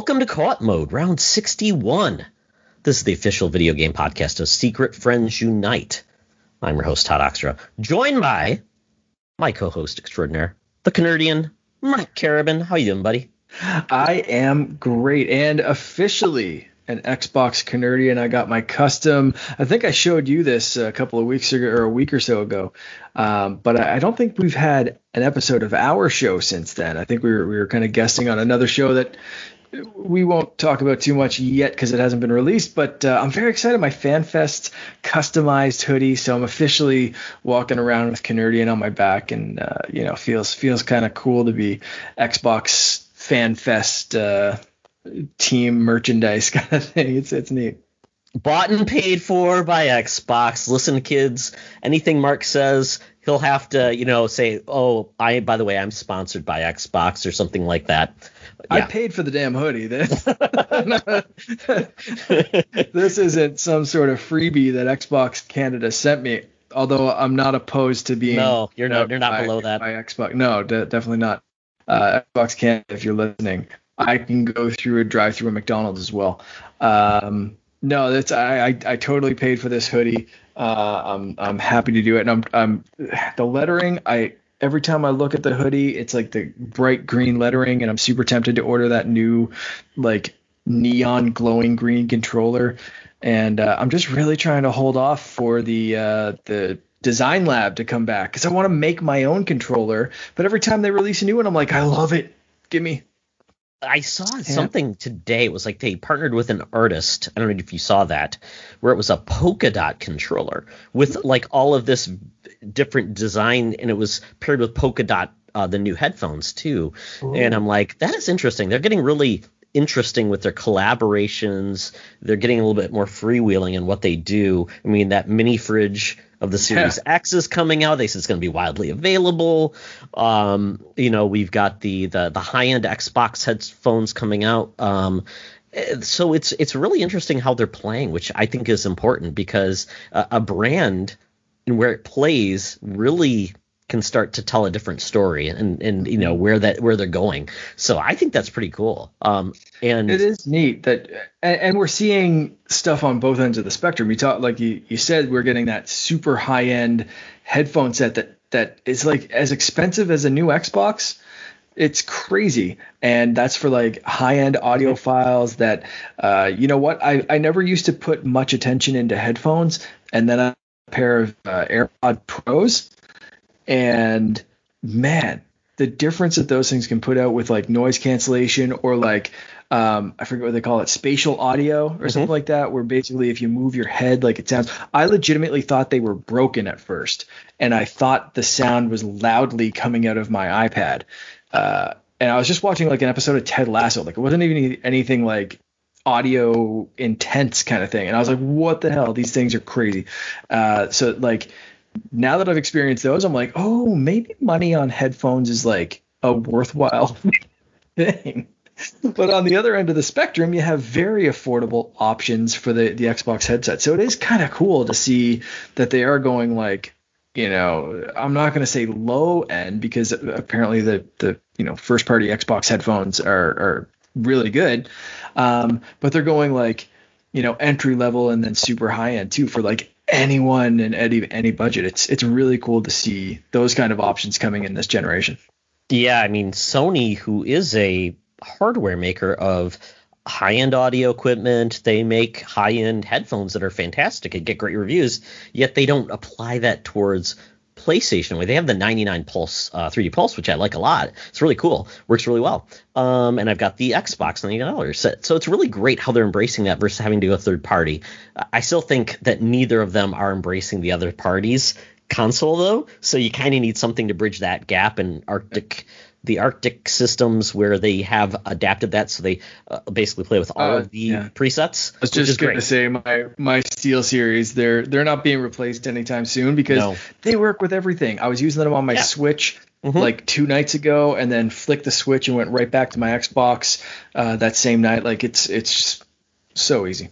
Welcome to Co-op Mode, round 61. This is the official video game podcast of Secret Friends Unite. I'm your host, Todd Oxtra, joined by my co-host extraordinaire, the Canardian, Mike Carabin. How you doing, buddy? I am great, and officially an Xbox Canardian. I got my custom. I think I showed you this a couple of weeks ago or a week or so ago, um, but I don't think we've had an episode of our show since then. I think we were we were kind of guesting on another show that we won't talk about too much yet because it hasn't been released, but uh, I'm very excited. My FanFest customized hoodie, so I'm officially walking around with Canardian on my back, and uh, you know feels feels kind of cool to be Xbox FanFest uh, team merchandise kind of thing. It's it's neat. Bought and paid for by Xbox. Listen, kids, anything Mark says, he'll have to, you know, say, "Oh, I by the way, I'm sponsored by Xbox" or something like that. Yeah. I paid for the damn hoodie. This, isn't some sort of freebie that Xbox Canada sent me. Although I'm not opposed to being. No, you're not. You're not by, below that. By Xbox, no, de- definitely not. Uh, Xbox Canada, if you're listening, I can go through a drive-through at McDonald's as well. Um, no, that's I, I, I totally paid for this hoodie. Uh, I'm I'm happy to do it, and I'm I'm the lettering. I every time I look at the hoodie, it's like the bright green lettering, and I'm super tempted to order that new like neon glowing green controller. And uh, I'm just really trying to hold off for the uh, the design lab to come back because I want to make my own controller. But every time they release a new one, I'm like, I love it. Give me. I saw something today. It was like they partnered with an artist. I don't know if you saw that, where it was a polka dot controller with like all of this different design, and it was paired with polka dot uh, the new headphones too. Ooh. And I'm like, that is interesting. They're getting really interesting with their collaborations. They're getting a little bit more freewheeling in what they do. I mean, that mini fridge of the Series yeah. X is coming out. They said it's going to be widely available. Um, you know, we've got the the, the high end Xbox headphones coming out. Um, so it's it's really interesting how they're playing, which I think is important because a, a brand and where it plays really can start to tell a different story and and you know where that where they're going. So I think that's pretty cool. Um, and it is neat that and, and, we're seeing stuff on both ends of the spectrum. You talk like you you said we're getting that super high end headphone set that that is like as expensive as a new Xbox. It's crazy, and that's for like high end audiophiles. That uh, you know what I I never used to put much attention into headphones, and then a pair of uh, AirPod Pros and man, the difference that those things can put out with like noise cancellation or like um, I forget what they call it, spatial audio or mm-hmm. something like that, where basically if you move your head like it sounds. I legitimately thought they were broken at first, and I thought the sound was loudly coming out of my iPad. Uh, and I was just watching like an episode of Ted Lasso, like it wasn't even anything like audio intense kind of thing, and I was like, what the hell? These things are crazy. Uh, so like now that I've experienced those, I'm like, oh, maybe money on headphones is like a worthwhile thing. But on the other end of the spectrum, you have very affordable options for the, the Xbox headset. So it is kind of cool to see that they are going like, you know, I'm not going to say low end because apparently the the you know first party Xbox headphones are are really good, um, but they're going like you know entry level and then super high end too for like anyone and any any budget. It's it's really cool to see those kind of options coming in this generation. Yeah, I mean Sony, who is a hardware maker of high-end audio equipment, they make high-end headphones that are fantastic and get great reviews. Yet they don't apply that towards PlayStation where they have the 99 Pulse uh, 3D Pulse, which I like a lot. It's really cool, works really well. Um, and I've got the Xbox $99 set, so it's really great how they're embracing that versus having to go third party. I still think that neither of them are embracing the other parties console though, so you kind of need something to bridge that gap. And Arctic the Arctic systems where they have adapted that so they uh, basically play with all uh, of the yeah. presets. I was just going to say my my SteelSeries they're they're not being replaced anytime soon because no. they work with everything. I was using them on my yeah. Switch mm-hmm. like two nights ago and then flicked the switch and went right back to my Xbox uh, that same night. Like it's it's so easy.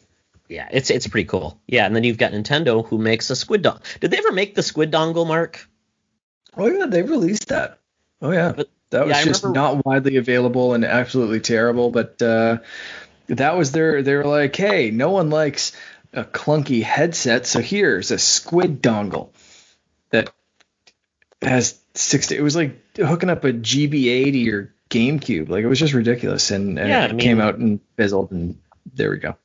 Yeah, it's it's pretty cool. Yeah, and then you've got Nintendo who makes a squid dongle. Did they ever make the squid dongle, Mark? Oh yeah, they released that. Oh yeah. But That was Yeah, just remember- not widely available and absolutely terrible. But uh, that was their. They were like, hey, no one likes a clunky headset, so here's a squid dongle that has sixty. It was like hooking up a GB80 to your GameCube. Like it was just ridiculous, and, and Yeah, it I mean- came out and fizzled, and there we go.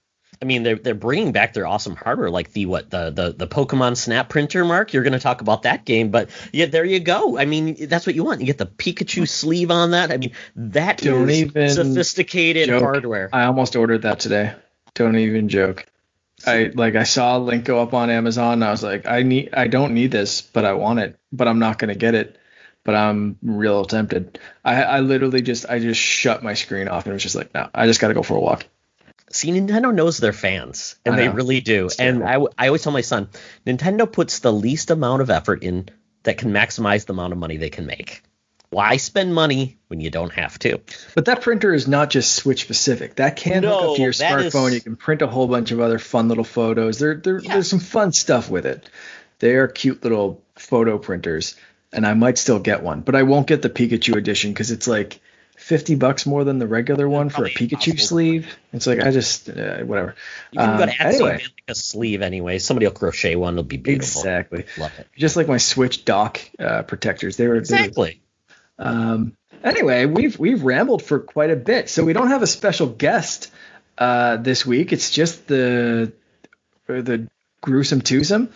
I mean, they're they're bringing back their awesome hardware, like the what the the the Pokemon Snap printer. Mark, you're going to talk about that game, but yeah, there you go. I mean, that's what you want. You get the Pikachu sleeve on that. I mean, that is Don't even sophisticated joke. hardware. I almost ordered that today. Don't even joke. I like I saw a link go up on Amazon and I was like, I need I don't need this, but I want it, but I'm not gonna get it. But I'm real tempted. I, I literally just I just shut my screen off and was just like, no, I just gotta go for a walk. See, Nintendo knows their fans, and they really do. It's And I, I, always tell my son, Nintendo puts the least amount of effort in that can maximize the amount of money they can make. Why spend money when you don't have to? But that printer is not just Switch specific. That can hook up to your that is- smartphone. You can print a whole bunch of other fun little photos. There, there Yeah. there's some fun stuff with it. They are cute little photo printers, and I might still get one, but I won't get the Pikachu edition because it's like fifty bucks more than the regular one for a Pikachu sleeve. It's like I just uh, whatever. You can go Um, to Etsy anyway. a sleeve anyway. Somebody will crochet one. It'll be beautiful. Exactly. Love it. Just like my Switch dock uh, protectors. They were they were Exactly. Um, anyway, we've we've rambled for quite a bit, so we don't have a special guest uh, this week. It's just the the gruesome twosome.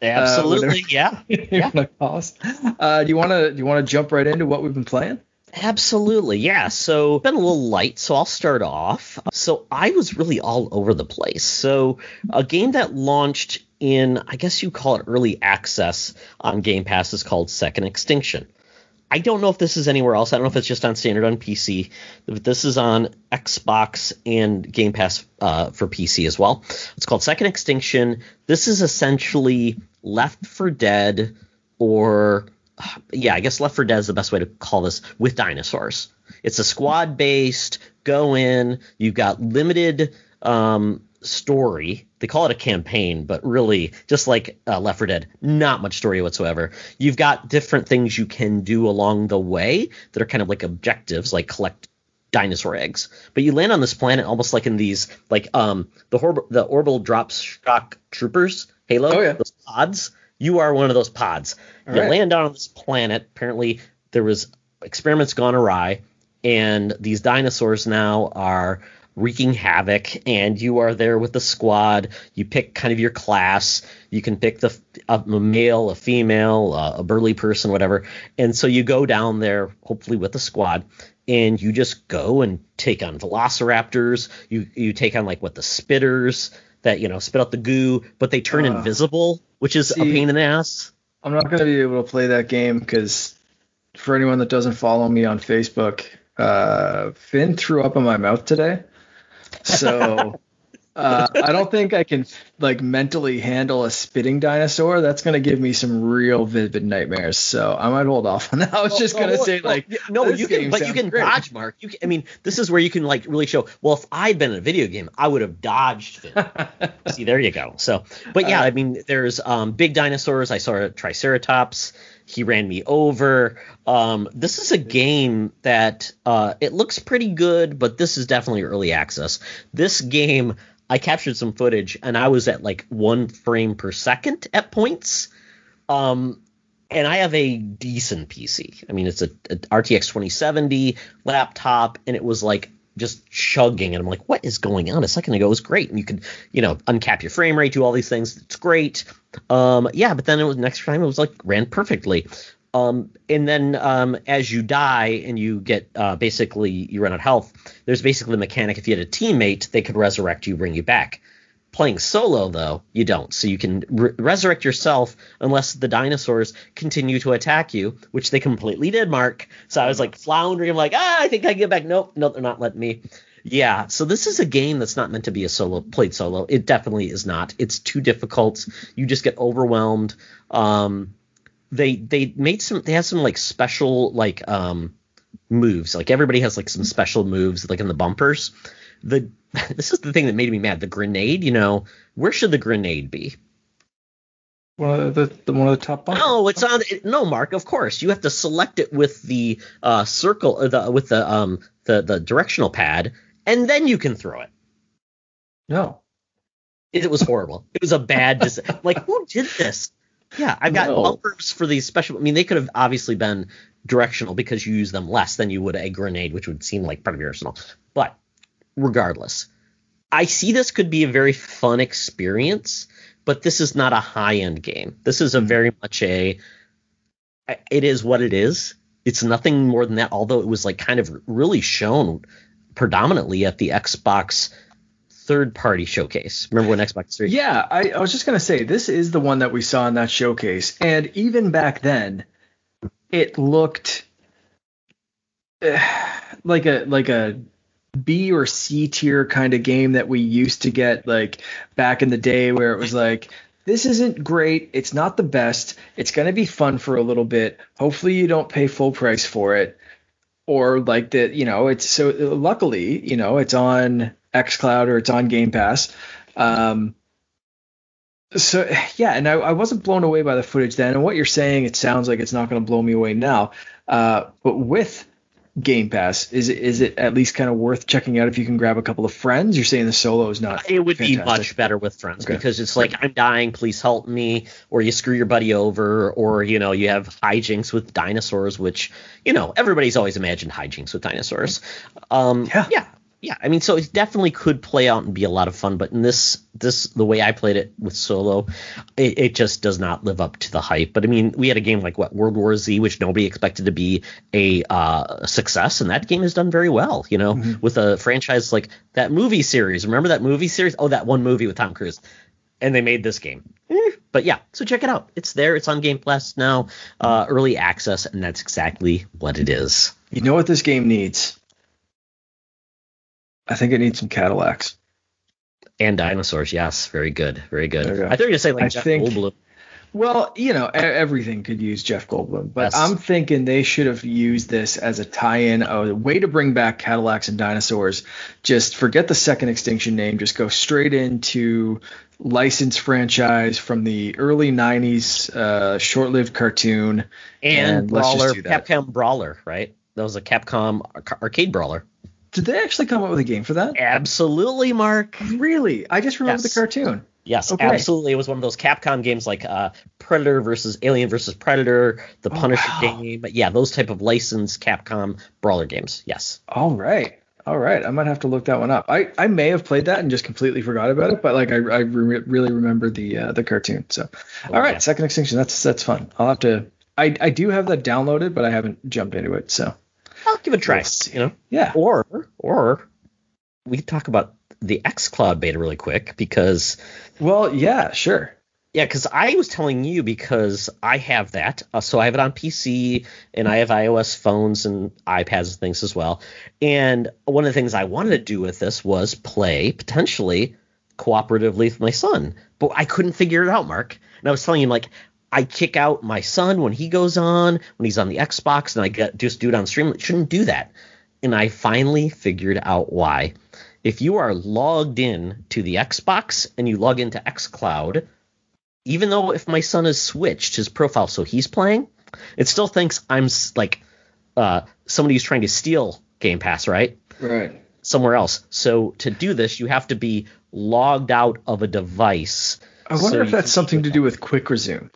Absolutely. whatever. yeah. you wanna call us. Uh, do you want to do you want to jump right into what we've been playing? Absolutely, yeah. So been a little light, so I'll start off. So I was really all over the place. So a game that launched in, I guess you call it early access on Game Pass is called Second Extinction. I don't know if this is anywhere else. I don't know if it's just on standard on PC, but this is on Xbox and Game Pass uh, for PC as well. It's called Second Extinction. This is essentially Left 4 Dead or yeah, I guess Left 4 Dead is the best way to call this with dinosaurs. It's a squad based, go in, you've got limited um, story. They call it a campaign, but really, just like uh, Left 4 Dead, not much story whatsoever. You've got different things you can do along the way that are kind of like objectives, like collect dinosaur eggs. But you land on this planet almost like in these, like um the hor- the orbital drop shock troopers, Halo, Oh, yeah. those pods. You are one of those pods. All you right. land on this planet. Apparently, there was experiments gone awry, and these dinosaurs now are wreaking havoc. And you are there with the squad. You pick kind of your class. You can pick the a, a male, a female, a, a burly person, whatever. And so you go down there, hopefully with the squad, and you just go and take on velociraptors. You you take on like what the spitters that you know spit out the goo, but they turn Uh, invisible, which is a see- pain in the ass. I'm not going to be able to play that game because for anyone that doesn't follow me on Facebook, uh, Finn threw up in my mouth today. So uh, I don't think I can like mentally handle a spitting dinosaur. That's going to give me some real vivid nightmares. So I might hold off on that. I was just going to Oh, say oh, like, no, you can, but you can great. dodge, Mark. You can, I mean, this is where you can like really show. Well, if I'd been in a video game, I would have dodged Finn. See, there you go. So, but yeah, I mean, there's um, big dinosaurs. I saw a Triceratops. He ran me over. Um, this is a game that uh, it looks pretty good, but this is definitely early access. This game, I captured some footage, and I was at like one frame per second at points. Um, and I have a decent PC. I mean, it's a, a RTX 2070 laptop, and it was like just chugging, and I'm like, what is going on? A second ago it was great, and you could, you know, uncap your frame rate, do all these things. It's great. Um, yeah, but then it was next time it was like ran perfectly. Um, and then um, as you die and you get uh, basically you run out of health, there's basically a mechanic. If you had a teammate, they could resurrect you, bring you back. Playing solo though, you don't. So you can re- resurrect yourself unless the dinosaurs continue to attack you, which they completely did, Mark. So I was like floundering. I'm like, ah, I think I can get back. Nope, nope, they're not letting me. Yeah, so this is a game that's not meant to be a solo played solo. It definitely is not. It's too difficult. You just get overwhelmed. Um, they they made some. They had some like special like um moves. Like everybody has like some special moves like in the bumpers. The this is the thing that made me mad. The grenade. You know, where should the grenade be? One of the, the one of the top. No, it's on. No, Mark. Of course, you have to select it with the uh, circle, or the with the um the the directional pad, and then you can throw it. No. It, it was horrible. it was a bad. Dis- like who did this? Yeah, I've got No. bumpers for these special. I mean, they could have obviously been directional because you use them less than you would a grenade, which would seem like part of your arsenal. But regardless, I see this could be a very fun experience, but this is not a high end game. This is a very much a. It is what it is. It's nothing more than that. Although it was like kind of really shown predominantly at the Xbox third party showcase. Remember when Xbox 3? Yeah, I, I was just gonna say this is the one that we saw in that showcase, and even back then, it looked eh, like a like a B or C tier kind of game that we used to get like back in the day, where it was like. This isn't great. It's not the best. It's going to be fun for a little bit. Hopefully, you don't pay full price for it. Or like that, you know, it's so luckily, you know, it's on xCloud or it's on Game Pass. Um, so yeah, and I, I wasn't blown away by the footage then. And what you're saying, it sounds like it's not going to blow me away now. Uh, but with Game Pass, is it is it at least kind of worth checking out if you can grab a couple of friends? You're saying the solo is not. It would be much better with friends Okay. because it's like I'm dying, please help me, or you screw your buddy over, or you know you have hijinks with dinosaurs, which you know everybody's always imagined hijinks with dinosaurs. Um, Yeah. yeah, yeah. I mean, so it definitely could play out and be a lot of fun, but in this this the way I played it with solo, it, it just does not live up to the hype. But I mean, we had a game like what World War Z, which nobody expected to be a uh, success, and that game has done very well. You know, with a franchise like that movie series. Remember that movie series? Oh, that one movie with Tom Cruise, and they made this game. Eh, But yeah, so check it out. It's there. It's on Game Pass now, uh, early access, and that's exactly what it is. You know what this game needs? I think it needs some Cadillacs. And dinosaurs, yes, very good, very good. Go. I thought you were gonna say like I Jeff think- Goldblum. Well, you know, everything could use Jeff Goldblum, but Yes. I'm thinking they should have used this as a tie-in, a way to bring back Cadillacs and dinosaurs. Just forget the second extinction name, just go straight into licensed franchise from the early '90s, uh, short-lived cartoon. and, And Brawler. Capcom Brawler, right? That was a Capcom arcade brawler. Did they actually come up with a game for that? Absolutely, Mark. Really? I just remember Yes. the cartoon. Yes, Okay. absolutely. It was one of those Capcom games like uh, Predator versus Alien versus Predator, the Oh, Punisher wow. game. But yeah, those type of licensed Capcom brawler games. Yes. All right. All right. I might have to look that one up. I, I may have played that and just completely forgot about it, but like I, I re- really remember the uh, the cartoon. So, all right, yeah. Second Extinction. That's that's fun. I'll have to. I, I do have that downloaded, but I haven't jumped into it. So I'll give it a try. We'll. You know, yeah. or or we could talk about the XCloud beta really quick because Well, yeah, sure. Yeah, because I was telling you because I have that. Uh, so I have it on PC and I have iOS phones and iPads and things as well. And one of the things I wanted to do with this was play potentially cooperatively with my son, but I couldn't figure it out, Mark. And I was telling him like I kick out my son when he goes on when he's on the Xbox and I get just do it on stream. It shouldn't do that. And I finally figured out why. If you are logged in to the Xbox and you log into xCloud, even though if my son has switched his profile so he's playing, it still thinks I'm like uh, somebody who's trying to steal Game Pass, right? Right. Somewhere else. So to do this, you have to be logged out of a device. I wonder so if that's something to do with Quick Resume.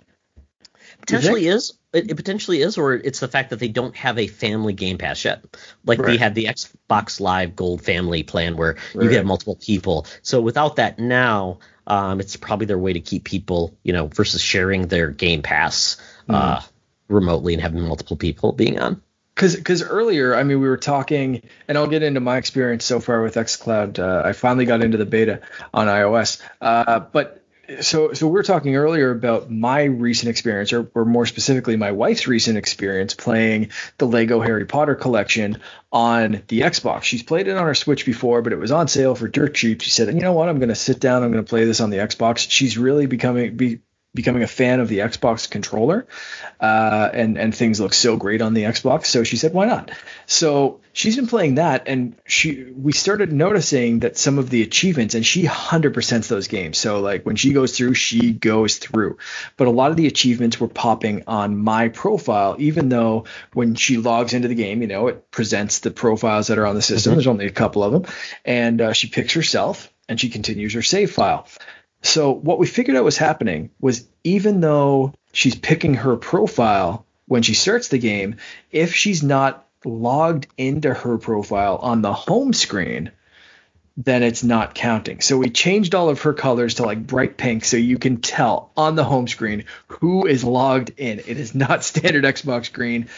Potentially is it, it potentially is or it's the fact that they don't have a family game pass yet. Like we Right. had the xbox live gold family plan where you get multiple people. So without that now um, it's probably their way to keep people you know versus sharing their game pass uh, remotely and having multiple people being on. Because because earlier, I mean, we were talking, and I'll get into my experience so far with XCloud. Uh, I finally got into the beta on iOS, uh, but so so we were talking earlier about my recent experience, or, or more specifically, my wife's recent experience playing the Lego Harry Potter collection on the Xbox. She's played it on her Switch before, but it was on sale for dirt cheap. She said, "You know what? I'm going to sit down. I'm going to play this on the Xbox." She's really becoming be becoming a fan of the Xbox controller, uh, and and things look so great on the Xbox. So she said, why not? So she's been playing that, and she we started noticing that some of the achievements, and she 100% those games. So like when she goes through, she goes through. But a lot of the achievements were popping on my profile, even though when she logs into the game, you know, it presents the profiles that are on the system. Mm-hmm. There's only a couple of them, and uh, she picks herself and she continues her save file. So what we figured out was happening was even though she's picking her profile when she starts the game, if she's not logged into her profile on the home screen, then it's not counting. So we changed all of her colors to like bright pink so you can tell on the home screen who is logged in. It is not standard Xbox green.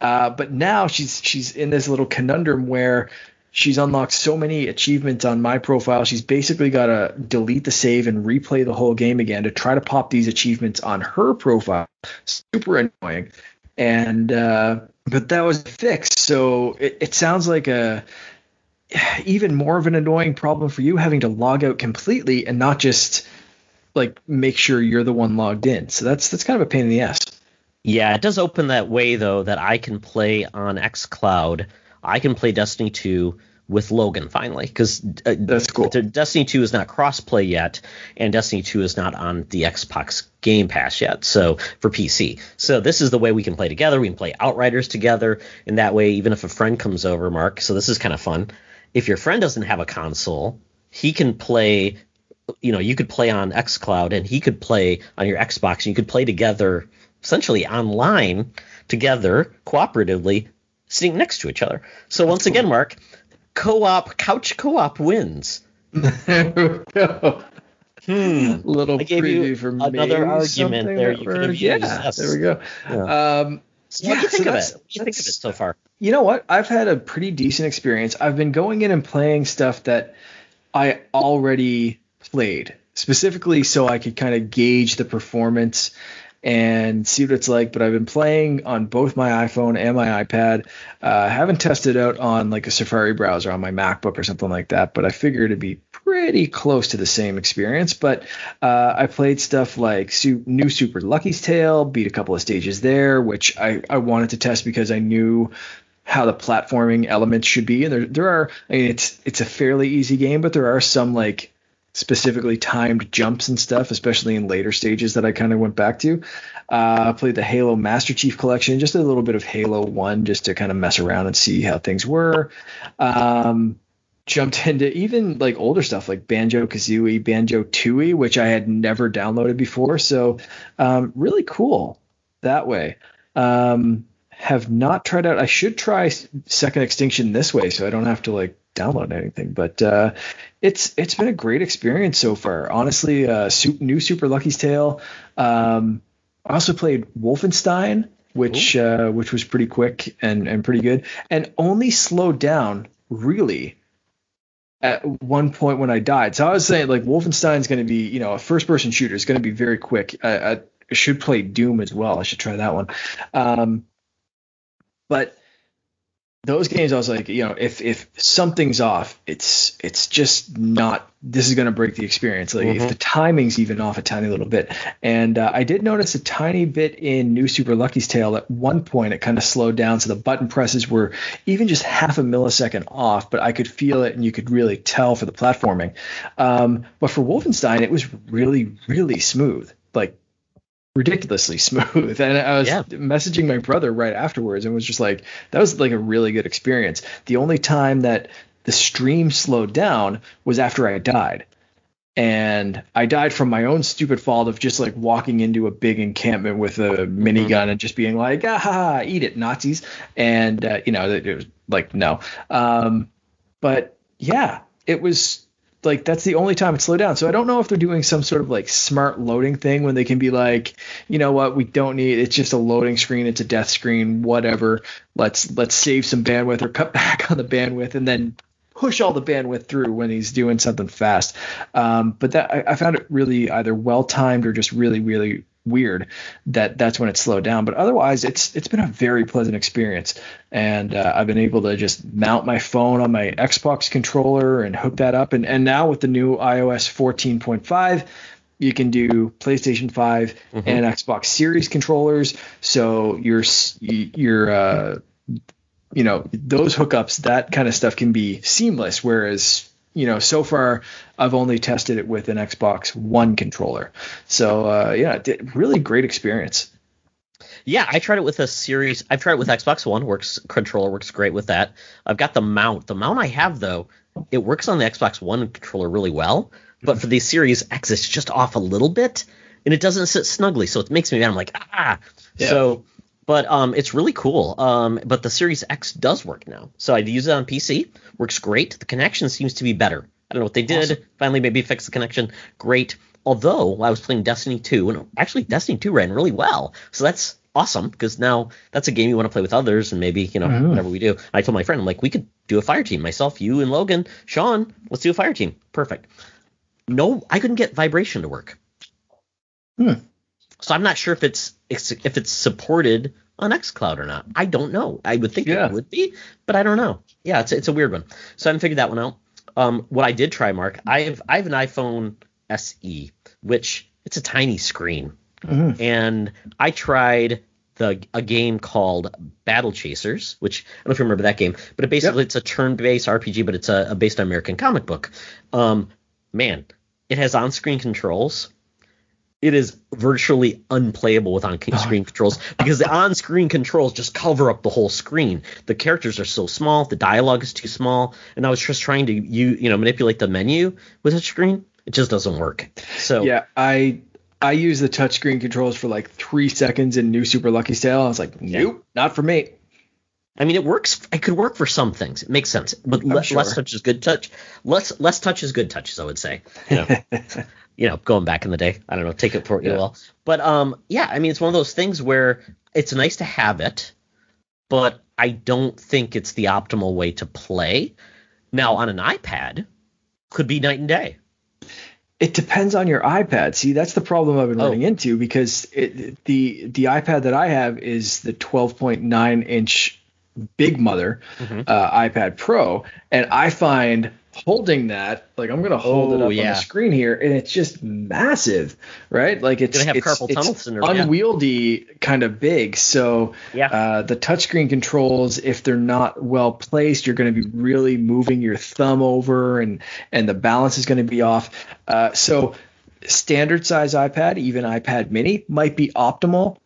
Uh, but now she's she's in this little conundrum where She's unlocked so many achievements on my profile. She's basically got to delete the save and replay the whole game again to try to pop these achievements on her profile. Super annoying. And uh, but that was fixed. So it, it sounds like a even more of an annoying problem for you having to log out completely and not just like make sure you're the one logged in. So that's that's kind of a pain in the ass. Yeah, it does open that way though that I can play on xCloud I can play Destiny 2 with Logan finally because uh, that's cool. Destiny 2 is not crossplay yet, and Destiny 2 is not on the Xbox Game Pass yet. So for PC, so this is the way we can play together. We can play Outriders together, and that way, even if a friend comes over, Mark. So this is kind of fun. If your friend doesn't have a console, he can play. You know, you could play on XCloud, and he could play on your Xbox, and you could play together essentially online together cooperatively sitting next to each other. So once again, Mark, co-op couch co-op wins. there we go. Hmm. Little I gave preview you for another argument there. You could have yeah, yes. there we go. Yeah. Um, so what do you think so of it? What do you think of it so far? You know what? I've had a pretty decent experience. I've been going in and playing stuff that I already played, specifically so I could kind of gauge the performance and see what it's like. But I've been playing on both my iPhone and my iPad. Uh, haven't tested out on like a Safari browser on my MacBook or something like that, but I figure it'd be pretty close to the same experience. But uh, I played stuff like New Super Lucky's Tale, beat a couple of stages there, which I, I wanted to test because I knew how the platforming elements should be. And there there are I mean it's it's a fairly easy game, but there are some like specifically timed jumps and stuff, especially in later stages that I kind of went back to. Uh, played the Halo Master Chief Collection, just a little bit of Halo 1 just to kind of mess around and see how things were. Um, jumped into even like older stuff like Banjo Kazooie, Banjo Tooie, which I had never downloaded before. So um, really cool that way. Um, have not tried out. I should try Second Extinction this way, so I don't have to like download anything. But uh, it's it's been a great experience so far. Honestly, uh, new Super Lucky's Tale. Um, I also played Wolfenstein, which uh, which was pretty quick and and pretty good, and only slowed down really at one point when I died. So I was saying like Wolfenstein's going to be you know a first person shooter. It's going to be very quick. I, I, should play Doom as well. I should try that one. Um, but those games I was like, you know, if if something's off, it's it's just not. This is going to break the experience. Like mm-hmm. if the timing's even off a tiny little bit. And uh, I did notice a tiny bit in New Super Lucky's Tale. At one point, it kind of slowed down, so the button presses were even just half a millisecond off. But I could feel it, and you could really tell for the platforming. Um, but for Wolfenstein, it was really really smooth. Like ridiculously smooth. And I was yeah. messaging my brother right afterwards and was just like, that was like a really good experience. The only time that the stream slowed down was after I died. And I died from my own stupid fault of just like walking into a big encampment with a minigun and just being like, ah, eat it, Nazis. And, uh, you know, it was like, no. Um, but yeah, it was like that's the only time it slowed down. So I don't know if they're doing some sort of like smart loading thing when they can be like, you know what, we don't need it's just a loading screen, it's a death screen, whatever. Let's let's save some bandwidth or cut back on the bandwidth and then push all the bandwidth through when he's doing something fast. Um, but that I, I found it really either well timed or just really really weird that that's when it slowed down. But otherwise, it's it's been a very pleasant experience, and uh, I've been able to just mount my phone on my Xbox controller and hook that up. And and now with the new iOS 14.5, you can do PlayStation 5 Mhm. and Xbox Series controllers. So your your uh, you know those hookups, that kind of stuff can be seamless. Whereas you know so far I've only tested it with an Xbox One controller. So uh, yeah, really great experience. Yeah, I tried it with a series. I've tried it with Xbox One. Works controller works great with that. I've got the mount. The mount I have though, it works on the Xbox One controller really well. But for the Series X, it's just off a little bit, and it doesn't sit snugly. So it makes me mad. I'm like ah. Yeah. So, but um, it's really cool. Um, but the Series X does work now. So I'd use it on PC. Works great. The connection seems to be better. I don't know what they did. Awesome. Finally, maybe fix the connection. Great. Although I was playing Destiny 2, and actually Destiny 2 ran really well. So that's awesome because now that's a game you want to play with others, and maybe you know Mhm. whatever we do. I told my friend, I'm like, we could do a fire team. Myself, you, and Logan, Sean. Let's do a fire team. Perfect. No, I couldn't get vibration to work. Hmm. So I'm not sure if it's if it's supported on XCloud or not. I don't know. I would think Yeah. it would be, but I don't know. Yeah, it's it's a weird one. So I haven't figured that one out. Um, what I did try, Mark, I have I have an iPhone SE, which it's a tiny screen, Mhm. and I tried the a game called Battle Chasers, which I don't know if you remember that game, but it basically it's a turn-based RPG, but it's a, a based on American comic book. Um, man, it has on-screen controls. It is virtually unplayable with on-screen controls because the on-screen controls just cover up the whole screen. The characters are so small, the dialogue is too small, and I was just trying to you you know manipulate the menu with a screen. It just doesn't work. So Yeah, I I use the touchscreen controls for like three seconds in New Super Lucky's Tale. I was like, nope, not for me. I mean, it works. It could work for some things. It makes sense, but le- sure. less touch is good touch. Less less touch is good touches, I would say. You know, you know, going back in the day. I don't know. Take it for what you Yeah. will. But um, yeah. I mean, it's one of those things where it's nice to have it, but I don't think it's the optimal way to play. Now on an iPad, could be night and day. It depends on your iPad. See, that's the problem I've been Oh. running into because it, the the iPad that I have is the 12.9 inch big mother Mhm. uh, iPad Pro, and I find holding that like I'm gonna hold it Oh, up on the screen here, and it's just massive, right? Like it's Gonna have it's, carpal it's tunnel syndrome, yeah. unwieldy kind of big. So Yeah. uh, the touchscreen controls, if they're not well placed, you're going to be really moving your thumb over, and and the balance is going to be off. Uh, so standard size iPad, even iPad Mini, might be optimal.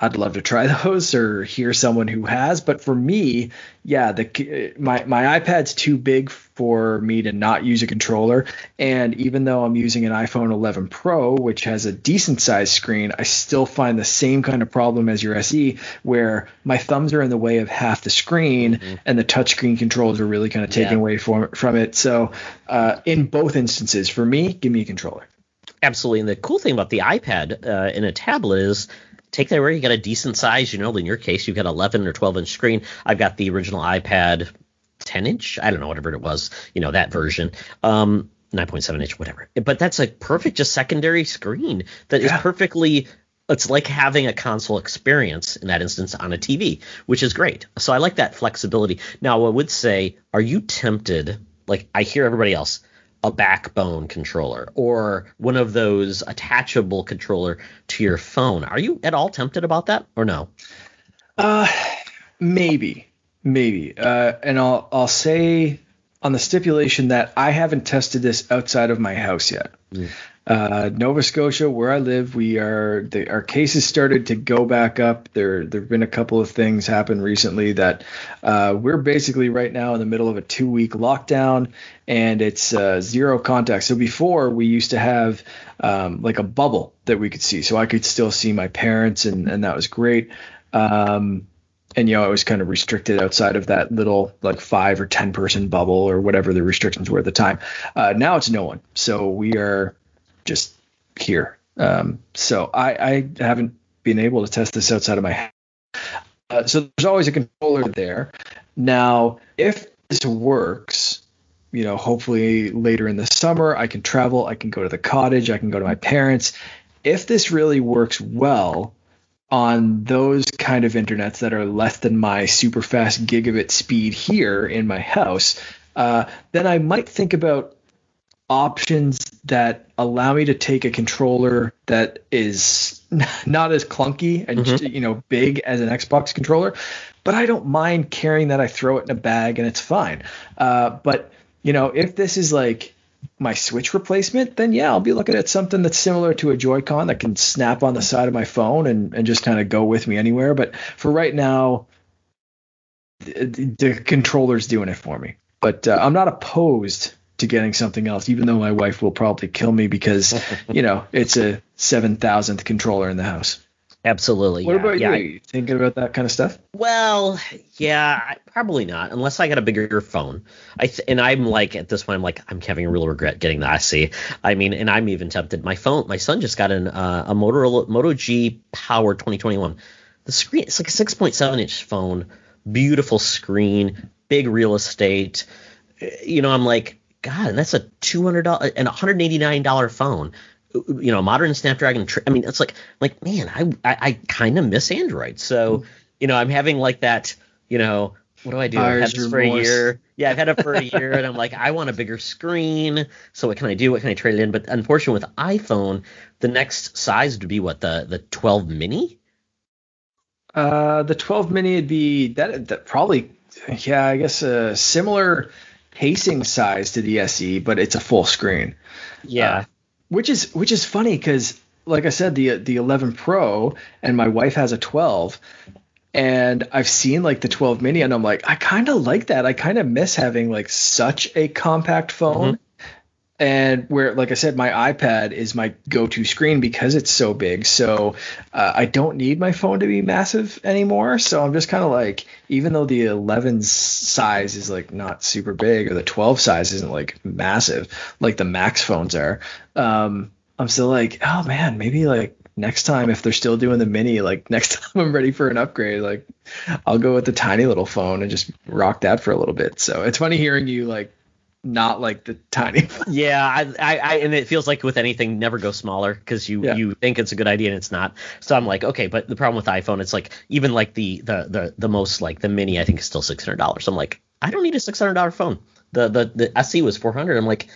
I'd love to try those or hear someone who has, but for me, yeah, the my my iPad's too big for me to not use a controller, and even though I'm using an iPhone 11 Pro, which has a decent sized screen, I still find the same kind of problem as your SE, where my thumbs are in the way of half the screen, and the touchscreen controls are really kind of taken Yeah. away from from it. So, uh, in both instances, for me, give me a controller. Absolutely. And the cool thing about the iPad uh, in a tablet is take that where you got a decent size. You know, in your case, you've got 11 or 12 inch screen. I've got the original iPad 10 inch. I don't know, whatever it was, you know, that version. Um, 9.7 inch, whatever. But that's a perfect, just secondary screen that is Yeah. perfectly. It's like having a console experience in that instance on a TV, which is great. So I like that flexibility. Now, I would say, are you tempted? Like I hear everybody else, a backbone controller or one of those attachable controller to your phone. Are you at all tempted about that or no? Uh, maybe, maybe. Uh, and I'll I'll say on the stipulation that I haven't tested this outside of my house yet. Mm. Uh, Nova Scotia, where I live, we are the, our cases started to go back up. There there've been a couple of things happen recently that uh, we're basically right now in the middle of a two week lockdown, and it's uh, zero contact. So before we used to have um, like a bubble that we could see, so I could still see my parents, and and that was great. Um, and you know, I was kind of restricted outside of that little like five or ten person bubble or whatever the restrictions were at the time. Uh, now it's no one, so we are just here. Um, so I, I haven't been able to test this outside of my house. Uh, so there's always a controller there. Now, if this works, you know, hopefully later in the summer, I can travel, I can go to the cottage, I can go to my parents. If this really works well on those kind of internets that are less than my super fast gigabit speed here in my house, uh, then I might think about options that allow me to take a controller that is not as clunky and mm-hmm. you know big as an Xbox controller, but I don't mind carrying that. I throw it in a bag and it's fine. Uh, but you know, if this is like my Switch replacement, then yeah, I'll be looking at something that's similar to a Joy-Con that can snap on the side of my phone and, and just kind of go with me anywhere. But for right now, the, the controller's doing it for me. But uh, I'm not opposed to getting something else, even though my wife will probably kill me because, you know, it's a 7,000th controller in the house. Absolutely. What yeah. about yeah, you? you? Thinking about that kind of stuff? Well, yeah, probably not, unless I got a bigger phone. I th- and I'm like at this point, I'm like I'm having a real regret getting the SE. I mean, and I'm even tempted. My phone, my son just got an uh, a Motorola Moto G Power 2021. The screen, it's like a 6.7 inch phone, beautiful screen, big real estate. You know, I'm like, God, and that's a two hundred dollar and hundred eighty nine dollar phone you know, modern Snapdragon. I mean, it's like, like, man, I, I, I kind of miss Android. So, you know, I'm having like that, you know, what do I do? I've had this for a year. Yeah, I've had it for a year, and I'm like, I want a bigger screen. So what can I do? What can I trade it in? But unfortunately, with iPhone, the next size would be what the the 12 mini. Uh, the 12 mini would be that that probably, yeah, I guess a similar pacing size to the SE, but it's a full screen. Yeah. Uh, which is which is funny because like I said, the the 11 Pro and my wife has a 12, and I've seen like the 12 mini, and I'm like, I kind of like that. I kind of miss having like such a compact phone. Mm-hmm. And where, like I said, my iPad is my go-to screen because it's so big. So uh, I don't need my phone to be massive anymore. So I'm just kind of like, even though the 11 size is like not super big, or the 12 size isn't like massive, like the Max phones are, um, I'm still like, oh man, maybe like next time if they're still doing the mini, like next time I'm ready for an upgrade, like I'll go with the tiny little phone and just rock that for a little bit. So it's funny hearing you like not like the tiny. yeah, I, I, I, and it feels like with anything, never go smaller because you yeah. you think it's a good idea and it's not. So I'm like, okay, but the problem with iPhone, it's like even like the the the the most like the mini, I think is still six hundred dollars. I'm like, I don't need a six hundred dollar phone. The the the SE was four hundred. I'm like,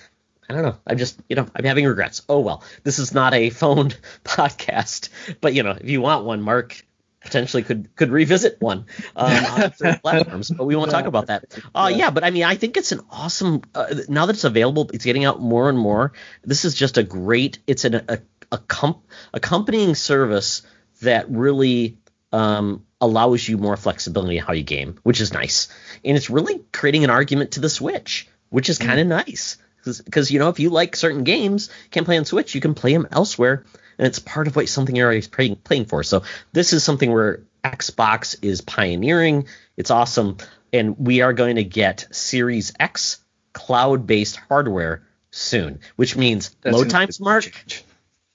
I don't know. I'm just, you know, I'm having regrets. Oh well, this is not a phone podcast, but you know, if you want one, Mark potentially could could revisit one um, on certain platforms, but we won't talk about that. Uh, yeah, but I mean, I think it's an awesome. Uh, now that it's available, it's getting out more and more. This is just a great. It's an a, a comp, accompanying service that really um, allows you more flexibility in how you game, which is nice, and it's really creating an argument to the Switch, which is kind of mm. nice because you know if you like certain games, can't play on Switch, you can play them elsewhere, and it's part of what something you're always playing, playing for. So this is something where Xbox is pioneering. It's awesome, and we are going to get Series X cloud-based hardware soon, which means That's load times, Mark. Change.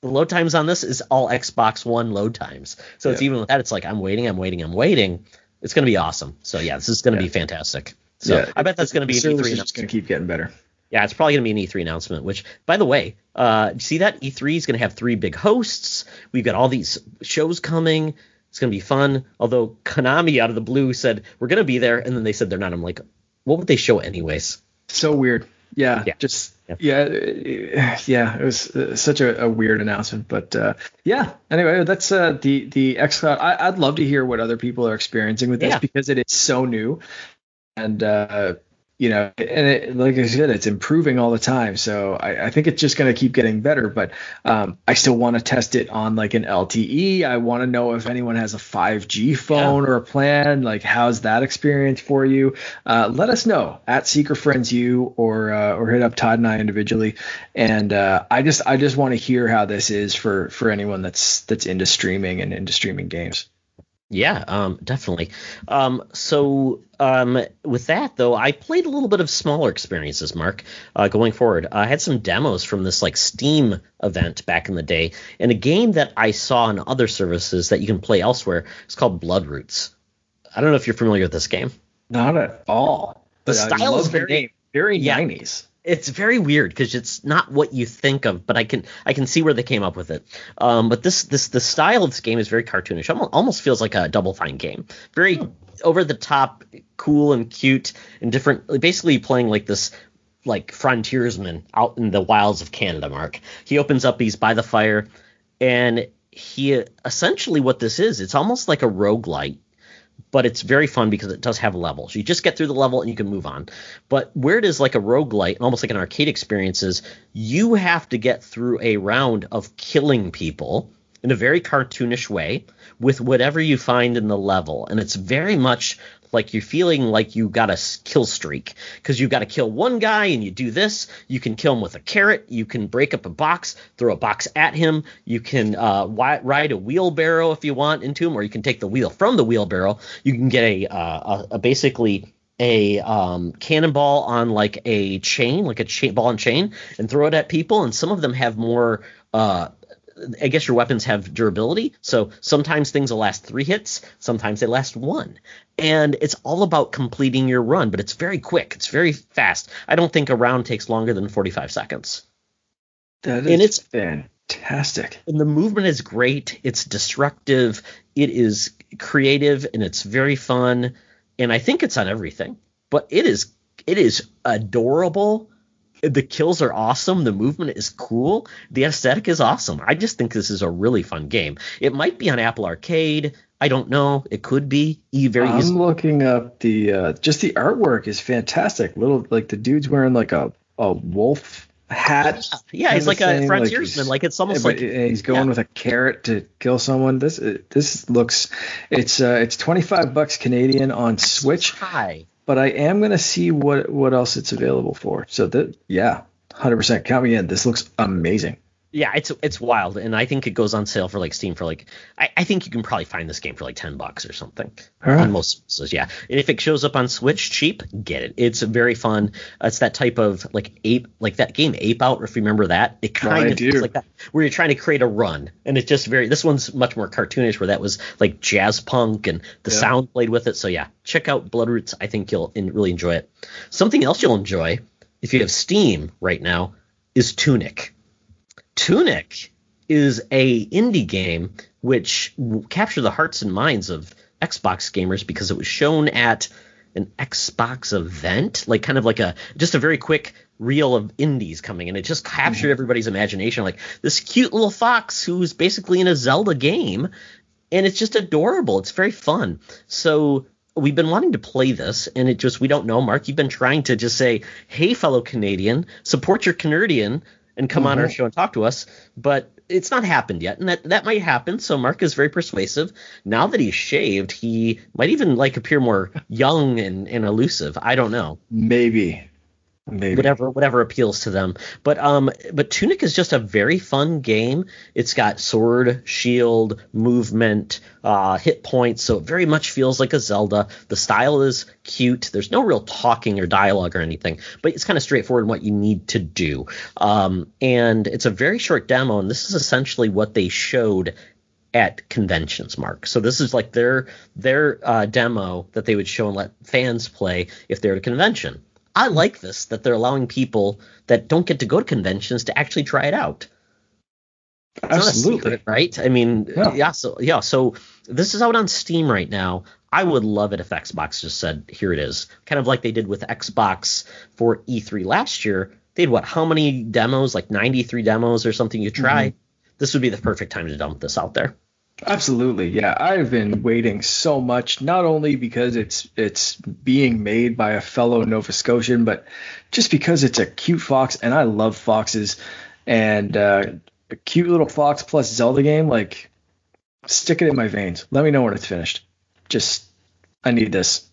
Load times on this is all Xbox One load times. So yeah. it's even with that, it's like I'm waiting, I'm waiting, I'm waiting. It's going to be awesome. So yeah, this is going to yeah. be fantastic. So yeah, I bet that's going to be an E3. It's going to keep getting better. Yeah, it's probably going to be an E3 announcement. Which, by the way, uh, see that E3 is going to have three big hosts. We've got all these shows coming. It's going to be fun. Although Konami out of the blue said we're going to be there, and then they said they're not. I'm like, what would they show anyways? So weird. Yeah, yeah. just yeah. yeah, yeah, it was uh, such a, a, weird announcement, but uh, yeah. Anyway, that's uh, the the XCloud. I, would love to hear what other people are experiencing with this yeah. because it is so new, and uh, you know, and it, like I said, it's improving all the time. So I, I think it's just going to keep getting better. But um, I still want to test it on like an LTE. I want to know if anyone has a 5G phone yeah. or a plan. Like, how's that experience for you? Uh, let us know at Seeker Friends You or uh, or hit up Todd and I individually. And uh, I just I just want to hear how this is for for anyone that's that's into streaming and into streaming games. Yeah, um, definitely. Um, so um, with that though, I played a little bit of smaller experiences, Mark. Uh, going forward, I had some demos from this like Steam event back in the day, and a game that I saw on other services that you can play elsewhere. It's called Bloodroots. I don't know if you're familiar with this game. Not at all. The style is very very 90s it's very weird because it's not what you think of, but I can I can see where they came up with it. Um, but this this the style of this game is very cartoonish. Almost, almost feels like a Double Fine game. Very over the top, cool and cute and different. Basically playing like this like frontiersman out in the wilds of Canada, Mark. He opens up, he's by the fire, and he essentially what this is, it's almost like a roguelite, but it's very fun because it does have levels. You just get through the level and you can move on. But where it is like a roguelite, almost like an arcade experience, is you have to get through a round of killing people in a very cartoonish way with whatever you find in the level. And it's very much like you're feeling like you got a kill streak because you got to kill one guy and you do this. You can kill him with a carrot. You can break up a box, throw a box at him. You can uh, ride a wheelbarrow if you want into him, or you can take the wheel from the wheelbarrow. You can get a, uh, a, a basically a um, cannonball on like a chain, like a chain, ball and chain, and throw it at people. And some of them have more uh, I guess your weapons have durability. So sometimes things will last three hits, sometimes they last one. And it's all about completing your run, but it's very quick. It's very fast. I don't think a round takes longer than 45 seconds. That is and it's fantastic. And the movement is great. It's destructive. It is creative and it's very fun. And I think it's on everything. But it is it is adorable the kills are awesome. The movement is cool. The aesthetic is awesome. I just think this is a really fun game. It might be on Apple Arcade. I don't know. It could be very. I'm looking up the uh, just the artwork is fantastic. Little like the dude's wearing like a a wolf hat. Yeah, he's like a frontiersman. Like, like, it's almost like he's going yeah. with a carrot to kill someone. This this looks it's uh, it's 25 bucks Canadian on Switch. High but I am gonna see what what else it's available for. So that yeah, hundred percent count me in. This looks amazing yeah, it's it's wild, and I think it goes on sale for like Steam for like I, I think you can probably find this game for like ten bucks or something right. on most so yeah. And if it shows up on Switch cheap, get it. It's very fun. Uh, it's that type of like ape like that game Ape Out. If you remember that, it kind of feels like that where you're trying to create a run, and it's just very. This one's much more cartoonish, where that was like jazz punk and the yeah. sound played with it. So yeah, check out Bloodroots. I think you'll in, really enjoy it. Something else you'll enjoy if you have Steam right now is Tunic. Tunic is a indie game which captured the hearts and minds of Xbox gamers because it was shown at an Xbox event, like kind of like a just a very quick reel of indies coming, and it just captured mm-hmm. everybody's imagination. Like this cute little fox who's basically in a Zelda game, and it's just adorable. It's very fun. So we've been wanting to play this, and it just we don't know. Mark, you've been trying to just say, "Hey, fellow Canadian, support your Canadian." And come mm-hmm. on our mm-hmm. show and talk to us. But it's not happened yet, and that that might happen. So Mark is very persuasive. Now that he's shaved, he might even like appear more young and, and elusive. I don't know. Maybe. Maybe. whatever whatever appeals to them. But um but Tunic is just a very fun game. It's got sword, shield, movement, uh, hit points, so it very much feels like a Zelda. The style is cute. There's no real talking or dialogue or anything, but it's kind of straightforward in what you need to do. Um, and it's a very short demo, and this is essentially what they showed at conventions, Mark. So this is like their their uh, demo that they would show and let fans play if they're at a convention. I like this that they're allowing people that don't get to go to conventions to actually try it out. It's Absolutely. Secret, right? I mean, yeah. yeah. So yeah. So this is out on Steam right now. I would love it if Xbox just said, "Here it is," kind of like they did with Xbox for E3 last year. They had what? How many demos? Like 93 demos or something. You try. Mm-hmm. This would be the perfect time to dump this out there. Absolutely, yeah. I've been waiting so much, not only because it's it's being made by a fellow Nova Scotian, but just because it's a cute fox, and I love foxes, and uh, a cute little fox plus Zelda game, like stick it in my veins. Let me know when it's finished. Just I need this.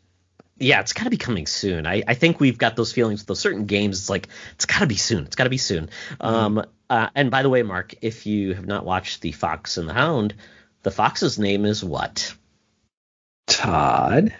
Yeah, it's got to be coming soon. I, I think we've got those feelings with those certain games. It's like it's got to be soon. It's got to be soon. Mm-hmm. Um, uh, and by the way, Mark, if you have not watched The Fox and the Hound the fox's name is what? Todd.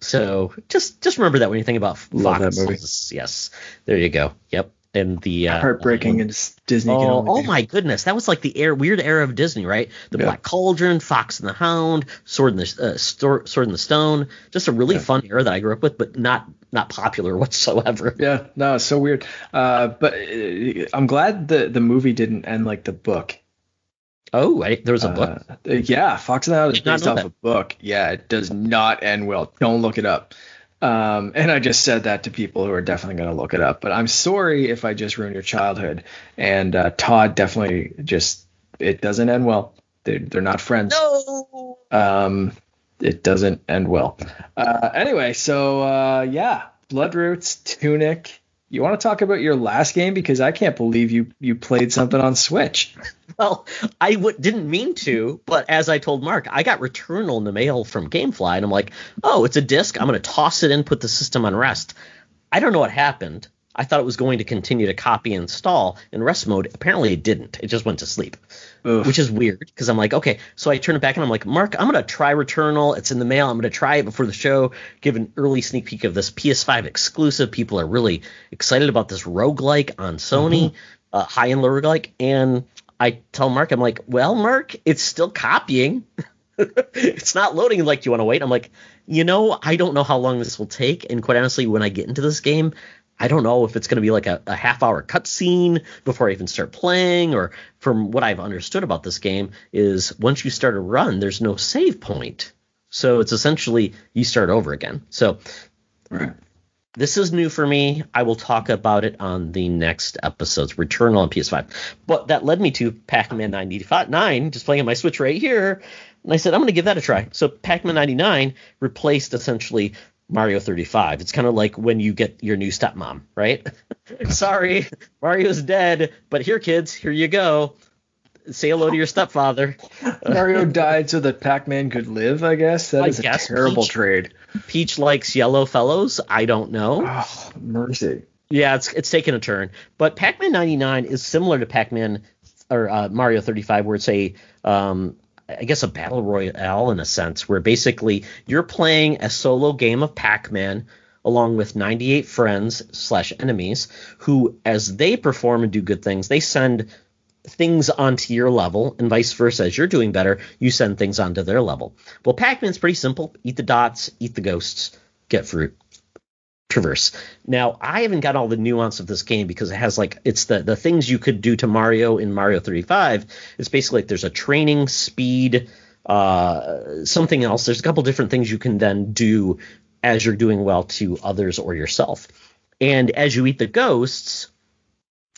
So just just remember that when you think about Love foxes. That movie. Yes, there you go. Yep. And the uh, heartbreaking uh, Disney. Oh, oh my goodness, that was like the air, weird era of Disney, right? The yeah. Black Cauldron, Fox and the Hound, Sword in the uh, Sword in the Stone. Just a really yeah. fun era that I grew up with, but not not popular whatsoever. Yeah, no, it's so weird. Uh, but uh, I'm glad the the movie didn't end like the book. Oh, I, there was a book. Uh, yeah, Fox and the Hound is based off that. a book. Yeah, it does not end well. Don't look it up. Um, and I just said that to people who are definitely going to look it up. But I'm sorry if I just ruined your childhood. And uh, Todd definitely just it doesn't end well. They're, they're not friends. No. Um, it doesn't end well. Uh, anyway, so uh, yeah, Bloodroots, Tunic. You want to talk about your last game because I can't believe you you played something on Switch. Well, I w- didn't mean to, but as I told Mark, I got Returnal in the mail from GameFly, and I'm like, oh, it's a disc. I'm going to toss it in, put the system on rest. I don't know what happened. I thought it was going to continue to copy and install in rest mode. Apparently, it didn't. It just went to sleep, Oof. which is weird because I'm like, okay. So I turn it back and I'm like, Mark, I'm going to try Returnal. It's in the mail. I'm going to try it before the show, give an early sneak peek of this PS5 exclusive. People are really excited about this roguelike on Sony, uh, high end roguelike. And I tell Mark, I'm like, well, Mark, it's still copying. it's not loading. Like you want to wait? I'm like you know i don't know how long this will take. And quite honestly when i get into this game i don't know if it's going to be like a, a half hour cutscene before i even start playing. Or from what i've understood about this game is once you start a run there's no save point. So it's essentially you start over again. So Right. This is new for me. I will talk about it on the next episode's Returnal on PS5. But that led me to Pac-Man 99, just playing on my Switch right here. And I said, I'm going to give that a try. So Pac-Man 99 replaced essentially Mario 35. It's kind of like when you get your new stepmom, right? Sorry, Mario's dead, but here, kids, here you go. Say hello to your stepfather. Mario died so that Pac-Man could live. I guess that I is a terrible Peach- trade. Peach likes yellow fellows. I don't know. Oh, mercy. Yeah, it's it's taken a turn. But Pac-Man 99 is similar to Pac-Man or uh, Mario 35, where it's a um, I guess a battle royale in a sense, where basically you're playing a solo game of Pac-Man along with 98 friends slash enemies who, as they perform and do good things, they send things onto your level, and vice versa. As you're doing better, you send things onto their level. Well, Pac-Man's pretty simple: eat the dots, eat the ghosts, get fruit traverse. Now, I haven't got all the nuance of this game because it has like it's the the things you could do to Mario in Mario 35. It's basically like there's a training speed, uh, something else. There's a couple different things you can then do as you're doing well to others or yourself. And as you eat the ghosts,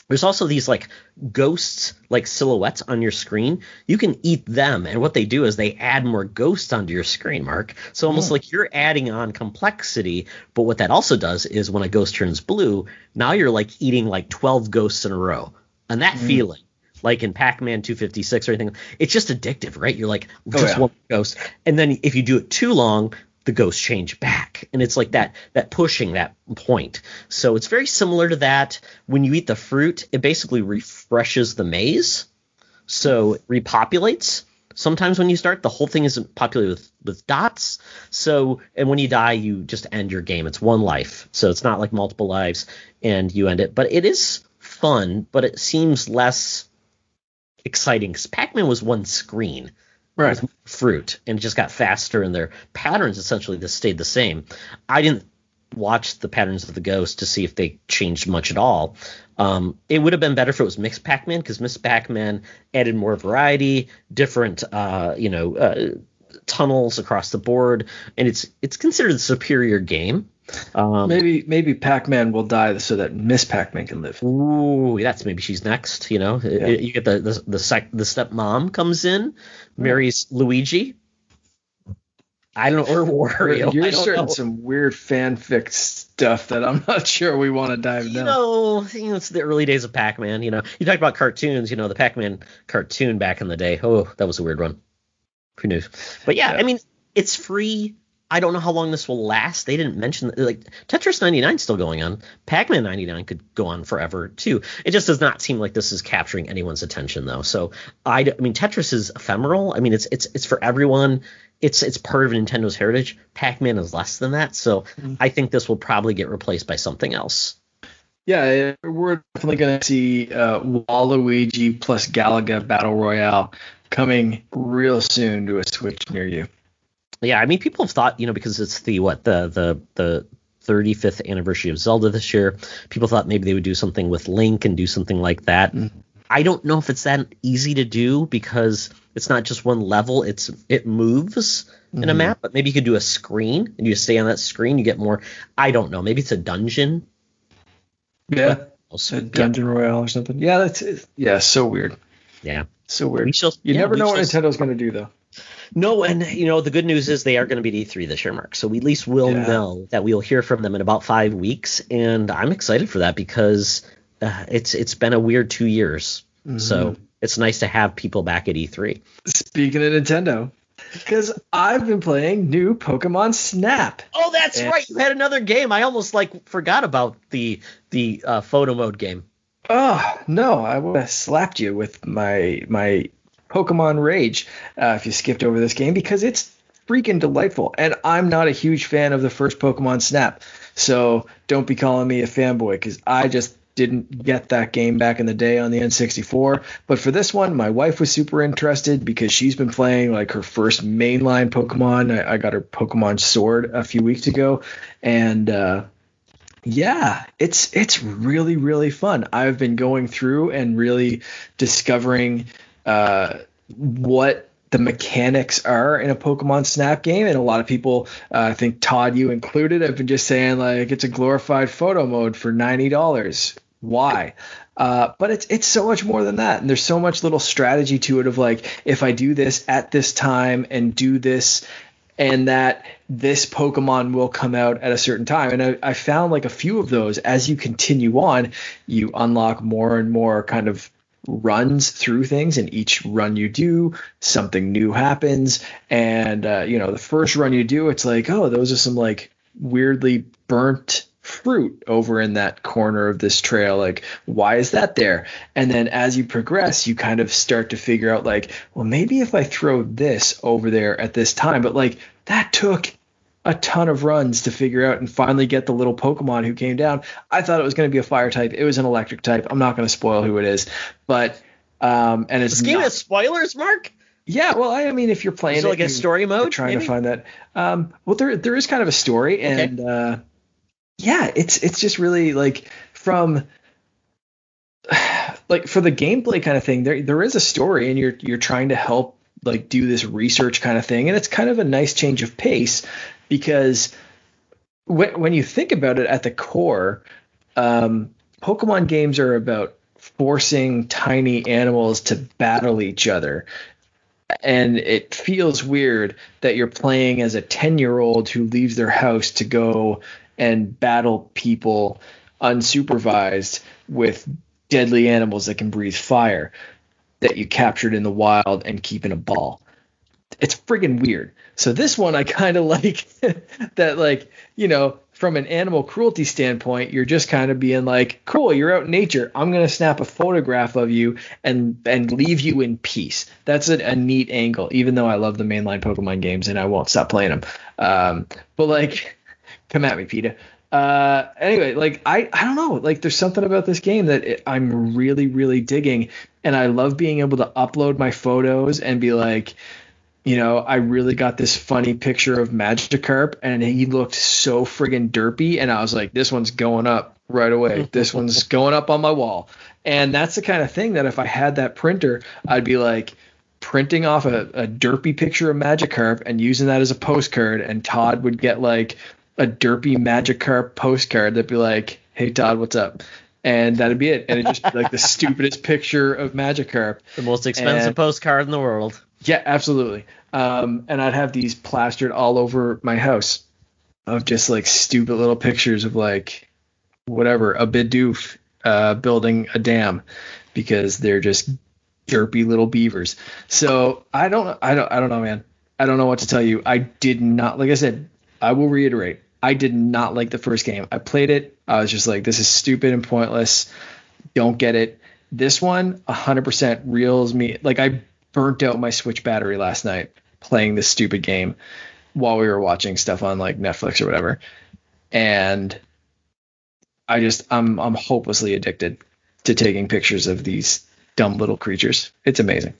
there's also these like ghosts, like silhouettes on your screen. You can eat them, and what they do is they add more ghosts onto your screen, Mark. So almost Oh. like you're adding on complexity. But what that also does is when a ghost turns blue, now you're like eating like 12 ghosts in a row, and that hmm. feeling. Like in Pac-Man 256 or anything, it's just addictive, right? You're like Oh, just yeah. one ghost, and then if you do it too long, the ghosts change back, and it's like that that pushing that point. So it's very similar to that. When you eat the fruit, it basically refreshes the maze, so it repopulates. Sometimes when you start, the whole thing isn't populated with, with dots. So, and when you die, you just end your game. It's one life. So it's not like multiple lives and you end it. But it is fun, but it seems less exciting because Pac-Man was one screen Right. fruit and it just got faster and their patterns essentially just stayed the same. I didn't watch the patterns of the ghost to see if they changed much at all. Um, it would have been better if it was Miss Pac-Man because Miss Pac-Man added more variety, different uh, you know uh, tunnels across the board, and it's it's considered a superior game. Um, Maybe maybe Pac-Man will die so that Miss Pac-Man can live. Ooh, that's maybe she's next. You know, you get the the the, sec, the stepmom comes in, marries Luigi. I don't know, or Wario. You're starting know. some weird fanfic stuff that I'm not sure we want to dive You down. know, you know, it's the early days of Pac-Man. You know, you talk about cartoons. You know, the Pac-Man cartoon back in the day. Oh, that was a weird one. Who knew? But yeah, Yeah. I mean, it's free. I don't know how long this will last. They didn't mention like Tetris 99 is still going on. Pac-Man 99 could go on forever too. It just does not seem like this is capturing anyone's attention though. So I, I mean, Tetris is ephemeral. I mean, it's it's it's for everyone. It's it's part of Nintendo's heritage. Pac-Man is less than that. So I think this will probably get replaced by something else. Yeah, we're definitely going to see uh, Waluigi plus Galaga Battle Royale coming real soon to a Switch near you. Yeah, I mean, people have thought, you know, because it's the what the the the 35th anniversary of Zelda this year. People thought maybe they would do something with Link and do something like that. I don't know if it's that easy to do because it's not just one level. It's it moves mm-hmm. in a mm-hmm. map, but maybe you could do a screen and you stay on that screen. You get more. I don't know. Maybe it's a dungeon. Yeah, a dungeon yeah. royale or something. Yeah, that's yeah, so weird. Yeah, so weird. Shall, you yeah, never know what Nintendo's going to do though. No, and you know the good news is they are going to be E3 this year, Mark. So we at least will yeah. know that we will hear from them in about five weeks, and I'm excited for that because uh, it's it's been a weird two years. Mm-hmm. So it's nice to have people back at E3. Speaking of Nintendo, because I've been playing new Pokemon Snap. Oh, that's and, right. You had another game. I almost like forgot about the the uh, photo mode game. Oh no, I would have slapped you with my my Pokemon Rage uh, if you skipped over this game because it's freaking delightful. And I'm not a huge fan of the first Pokemon Snap, so don't be calling me a fanboy because I just didn't get that game back in the day on the N64. But for this one, my wife was super interested because she's been playing like her first mainline Pokemon. I, I got her Pokemon Sword a few weeks ago, and uh, yeah, it's it's really really fun. I've been going through and really discovering uh, what the mechanics are in a Pokemon Snap game, and a lot of people, uh, I think Todd, you included, have been just saying like it's a glorified photo mode for ninety dollars. Why? Uh, but it's it's so much more than that, and there's so much little strategy to it of like if I do this at this time and do this, and that this Pokemon will come out at a certain time. And I, I found like a few of those as you continue on, you unlock more and more kind of runs through things and each run you do something new happens. And uh, you know the first run you do it's like oh those are some like weirdly burnt fruit over in that corner of this trail. Like why is that there? And then as you progress you kind of start to figure out like well maybe if i throw this over there at this time but like that took a ton of runs to figure out and finally get the little Pokemon who came down. I thought it was going to be a fire type. It was an electric type. I'm not going to spoil who it is, but um, and it's this game not, has spoilers, Mark. Yeah, well, I mean, if you're playing it, like a story mode, trying maybe? to find that. Um, well, there there is kind of a story, and okay. uh, yeah, it's it's just really like from like for the gameplay kind of thing. There there is a story, and you're you're trying to help like do this research kind of thing, and it's kind of a nice change of pace because when, when you think about it at the core, um, Pokemon games are about forcing tiny animals to battle each other. And it feels weird that you're playing as a 10 year old who leaves their house to go and battle people unsupervised with deadly animals that can breathe fire that you captured in the wild and keep in a ball. It's friggin' weird. So this one I kind of like that like, you know, from an animal cruelty standpoint, you're just kind of being like, cool, you're out in nature. I'm going to snap a photograph of you and and leave you in peace. That's a, a, neat angle, even though I love the mainline Pokemon games and I won't stop playing them. Um, but like, come at me, Peter. Uh, anyway, like I, I don't know, like there's something about this game that it, I'm really, really digging, and I love being able to upload my photos and be like, you know, I really got this funny picture of Magikarp, and he looked so friggin' derpy, and I was like, this one's going up right away. This one's going up on my wall, and that's the kind of thing that if I had that printer, I'd be like printing off a, a derpy picture of Magikarp and using that as a postcard, and Todd would get like a derpy Magikarp postcard that'd be like, "Hey Todd, what's up?" and that'd be it. And it'd just be like the stupidest picture of Magikarp. The most expensive and, postcard in the world. Yeah, absolutely. Um, and I'd have these plastered all over my house of just like stupid little pictures of like whatever a bidoof uh, building a dam because they're just derpy little beavers. So I don't, I don't, I don't know, man. I don't know what to tell you. I did not, like I said, I will reiterate. I did not like the first game. I played it. I was just like, this is stupid and pointless. Don't get it. This one, 100% reels me. Like I burnt out my Switch battery last night playing this stupid game while we were watching stuff on like Netflix or whatever. And I just I'm I'm hopelessly addicted to taking pictures of these dumb little creatures. It's amazing.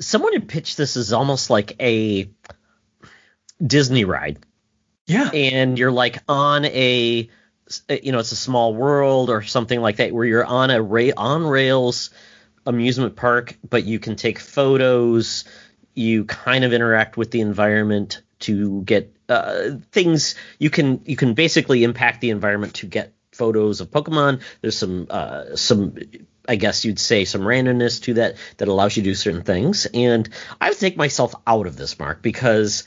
Someone had pitched this as almost like a Disney ride. Yeah. And you're like on a you know, it's a small world or something like that where you're on a ra- on rails amusement park, but you can take photos. You kind of interact with the environment to get uh, things. You can you can basically impact the environment to get photos of Pokemon. There's some uh, some I guess you'd say some randomness to that that allows you to do certain things. And I would take myself out of this, Mark, because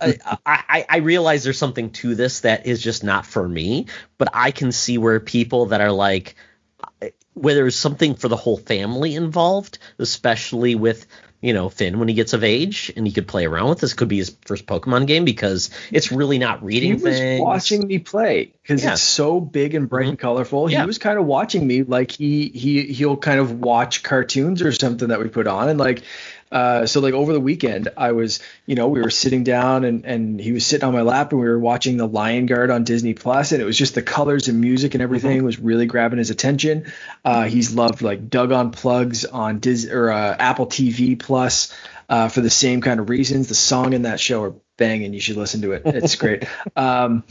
I, I, I, realize there's something to this that is just not for me. But I can see where people that are like, where there's something for the whole family involved, especially with you know Finn when he gets of age and he could play around with this could be his first Pokemon game because it's really not reading he was things. watching me play because yeah. it's so big and bright mm-hmm. and colorful. Yeah. He was kind of watching me like he he he'll kind of watch cartoons or something that we put on and like uh, so like over the weekend, I was, you know, we were sitting down and, and he was sitting on my lap and we were watching The Lion Guard on Disney Plus, and it was just the colors and music and everything mm-hmm. was really grabbing his attention. Uh, he's loved like Doug Unplugs on Dis or uh, Apple TV Plus uh, for the same kind of reasons. The song in that show are banging. You should listen to it. It's great. um,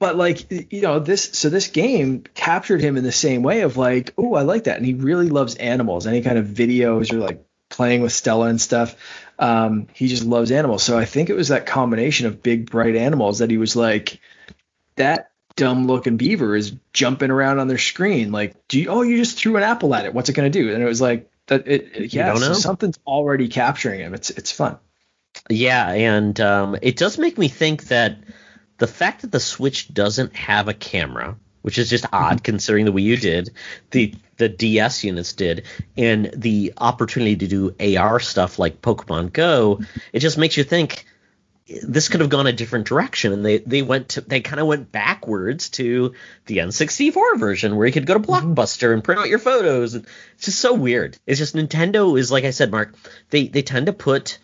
but like you know this so this game captured him in the same way of like oh i like that and he really loves animals any kind of videos or like playing with Stella and stuff. Um, he just loves animals. So I think it was that combination of big, bright animals that he was like, that dumb looking beaver is jumping around on their screen. Like, do you, oh, you just threw an apple at it. What's it going to do? And it was like, that it, it yeah, so something's already capturing him. It's, it's fun. Yeah. And um, it does make me think that the fact that the Switch doesn't have a camera, which is just odd considering the Wii U did. The the DS units did, and the opportunity to do AR stuff like Pokemon Go, it just makes you think this could have gone a different direction. And they they went to they kind of went backwards to the N64 version where you could go to mm-hmm. Blockbuster and print out your photos. It's just so weird. It's just Nintendo is like I said, Mark. They they tend to put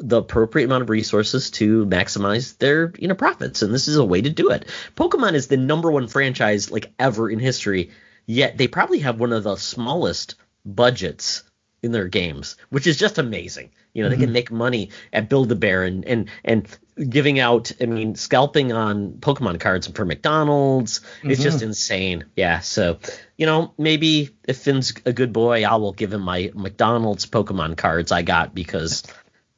the appropriate amount of resources to maximize their you know profits and this is a way to do it pokemon is the number one franchise like ever in history yet they probably have one of the smallest budgets in their games which is just amazing you know mm-hmm. they can mm-hmm. make money at build a bear and and and giving out i mean scalping on pokemon cards for mcdonald's mm-hmm. it's just insane yeah so you know maybe if finn's a good boy i will give him my mcdonald's pokemon cards i got because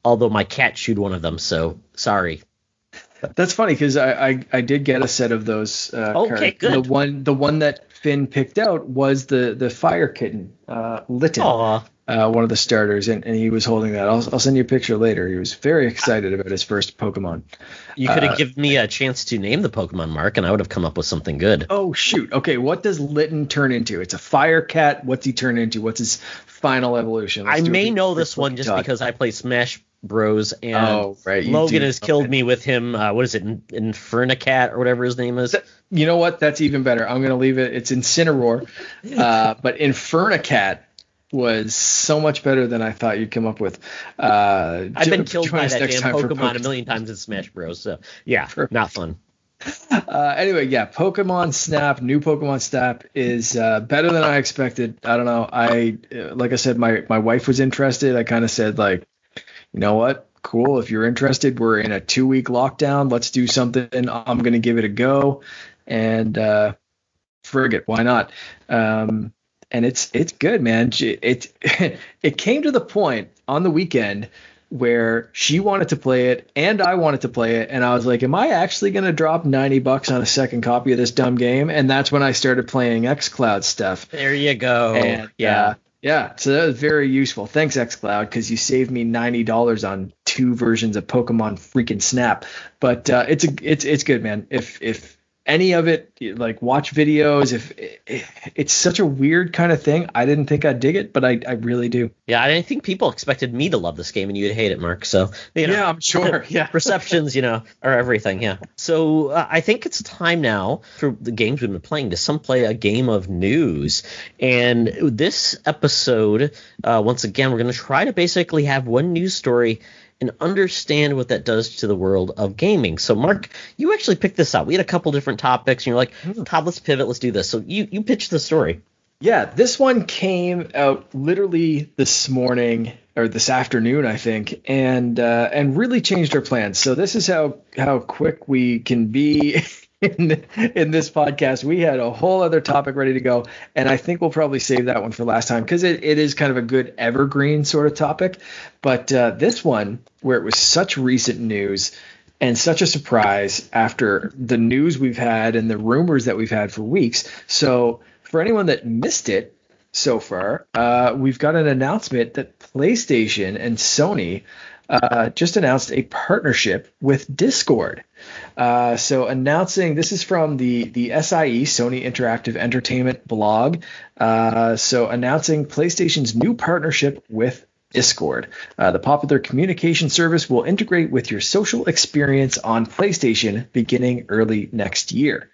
although my cat chewed one of them, so sorry. That's funny because I, I, I did get a set of those. Uh, okay, cards. good. The one the one that Finn picked out was the the fire kitten, uh, Litten, uh, one of the starters, and, and he was holding that. I'll, I'll send you a picture later. He was very excited about his first Pokemon. You could have uh, given me a chance to name the Pokemon, Mark, and I would have come up with something good. Oh shoot! Okay, what does Litten turn into? It's a fire cat. What's he turn into? What's his final evolution? Let's I may know this one just because I play Smash Bros. And oh, right. Logan has killed okay. me with him. Uh, what is it, Infernacat or whatever his name is? You know what? That's even better. I'm gonna leave it. It's Incineroar, uh, but Infernacat was so much better than I thought you'd come up with. Uh, I've been killed by that damn Pokemon a million times in Smash Bros. So yeah, sure. not fun. Uh, anyway, yeah, Pokemon Snap, new Pokemon Snap is uh, better than I expected. I don't know. I uh, like I said, my my wife was interested. I kind of said like, you know what? Cool. If you're interested, we're in a two week lockdown. Let's do something. I'm going to give it a go. And uh, frig it. Why not? Um, and it's it's good, man. It it came to the point on the weekend where she wanted to play it and I wanted to play it and I was like, am I actually going to drop 90 bucks on a second copy of this dumb game? And that's when I started playing xCloud stuff. There you go. And, yeah. Uh, yeah, so that was very useful. Thanks, xCloud, because you saved me ninety dollars on two versions of Pokemon freaking Snap. But uh, it's a it's it's good, man. If if any of it like watch videos if it, it's such a weird kind of thing i didn't think i'd dig it but i, I really do. Yeah i think people expected me to love this game and you'd hate it mark so you know, yeah i'm sure yeah. Perceptions you know are everything yeah. So uh, i think it's time now for the games we've been playing to some play a game of news. And this episode uh, once again we're going to try to basically have one news story and understand what that does to the world of gaming. So, Mark, you actually picked this up. We had a couple different topics, and you're like, hmm, Todd, let's pivot, let's do this. So, you you pitched the story. Yeah, this one came out literally this morning or this afternoon, I think, and uh, and really changed our plans. So this is how how quick we can be in, in this podcast. We had a whole other topic ready to go, and I think we'll probably save that one for last time because it, it is kind of a good evergreen sort of topic. But uh, this one, where it was such recent news and such a surprise after the news we've had and the rumors that we've had for weeks. So for anyone that missed it so far, uh, we've got an announcement that PlayStation and Sony uh, just announced a partnership with Discord. Uh, so announcing this is from the the SIE Sony Interactive Entertainment blog. Uh, so announcing PlayStation's new partnership with Discord. Uh, the popular communication service will integrate with your social experience on PlayStation beginning early next year.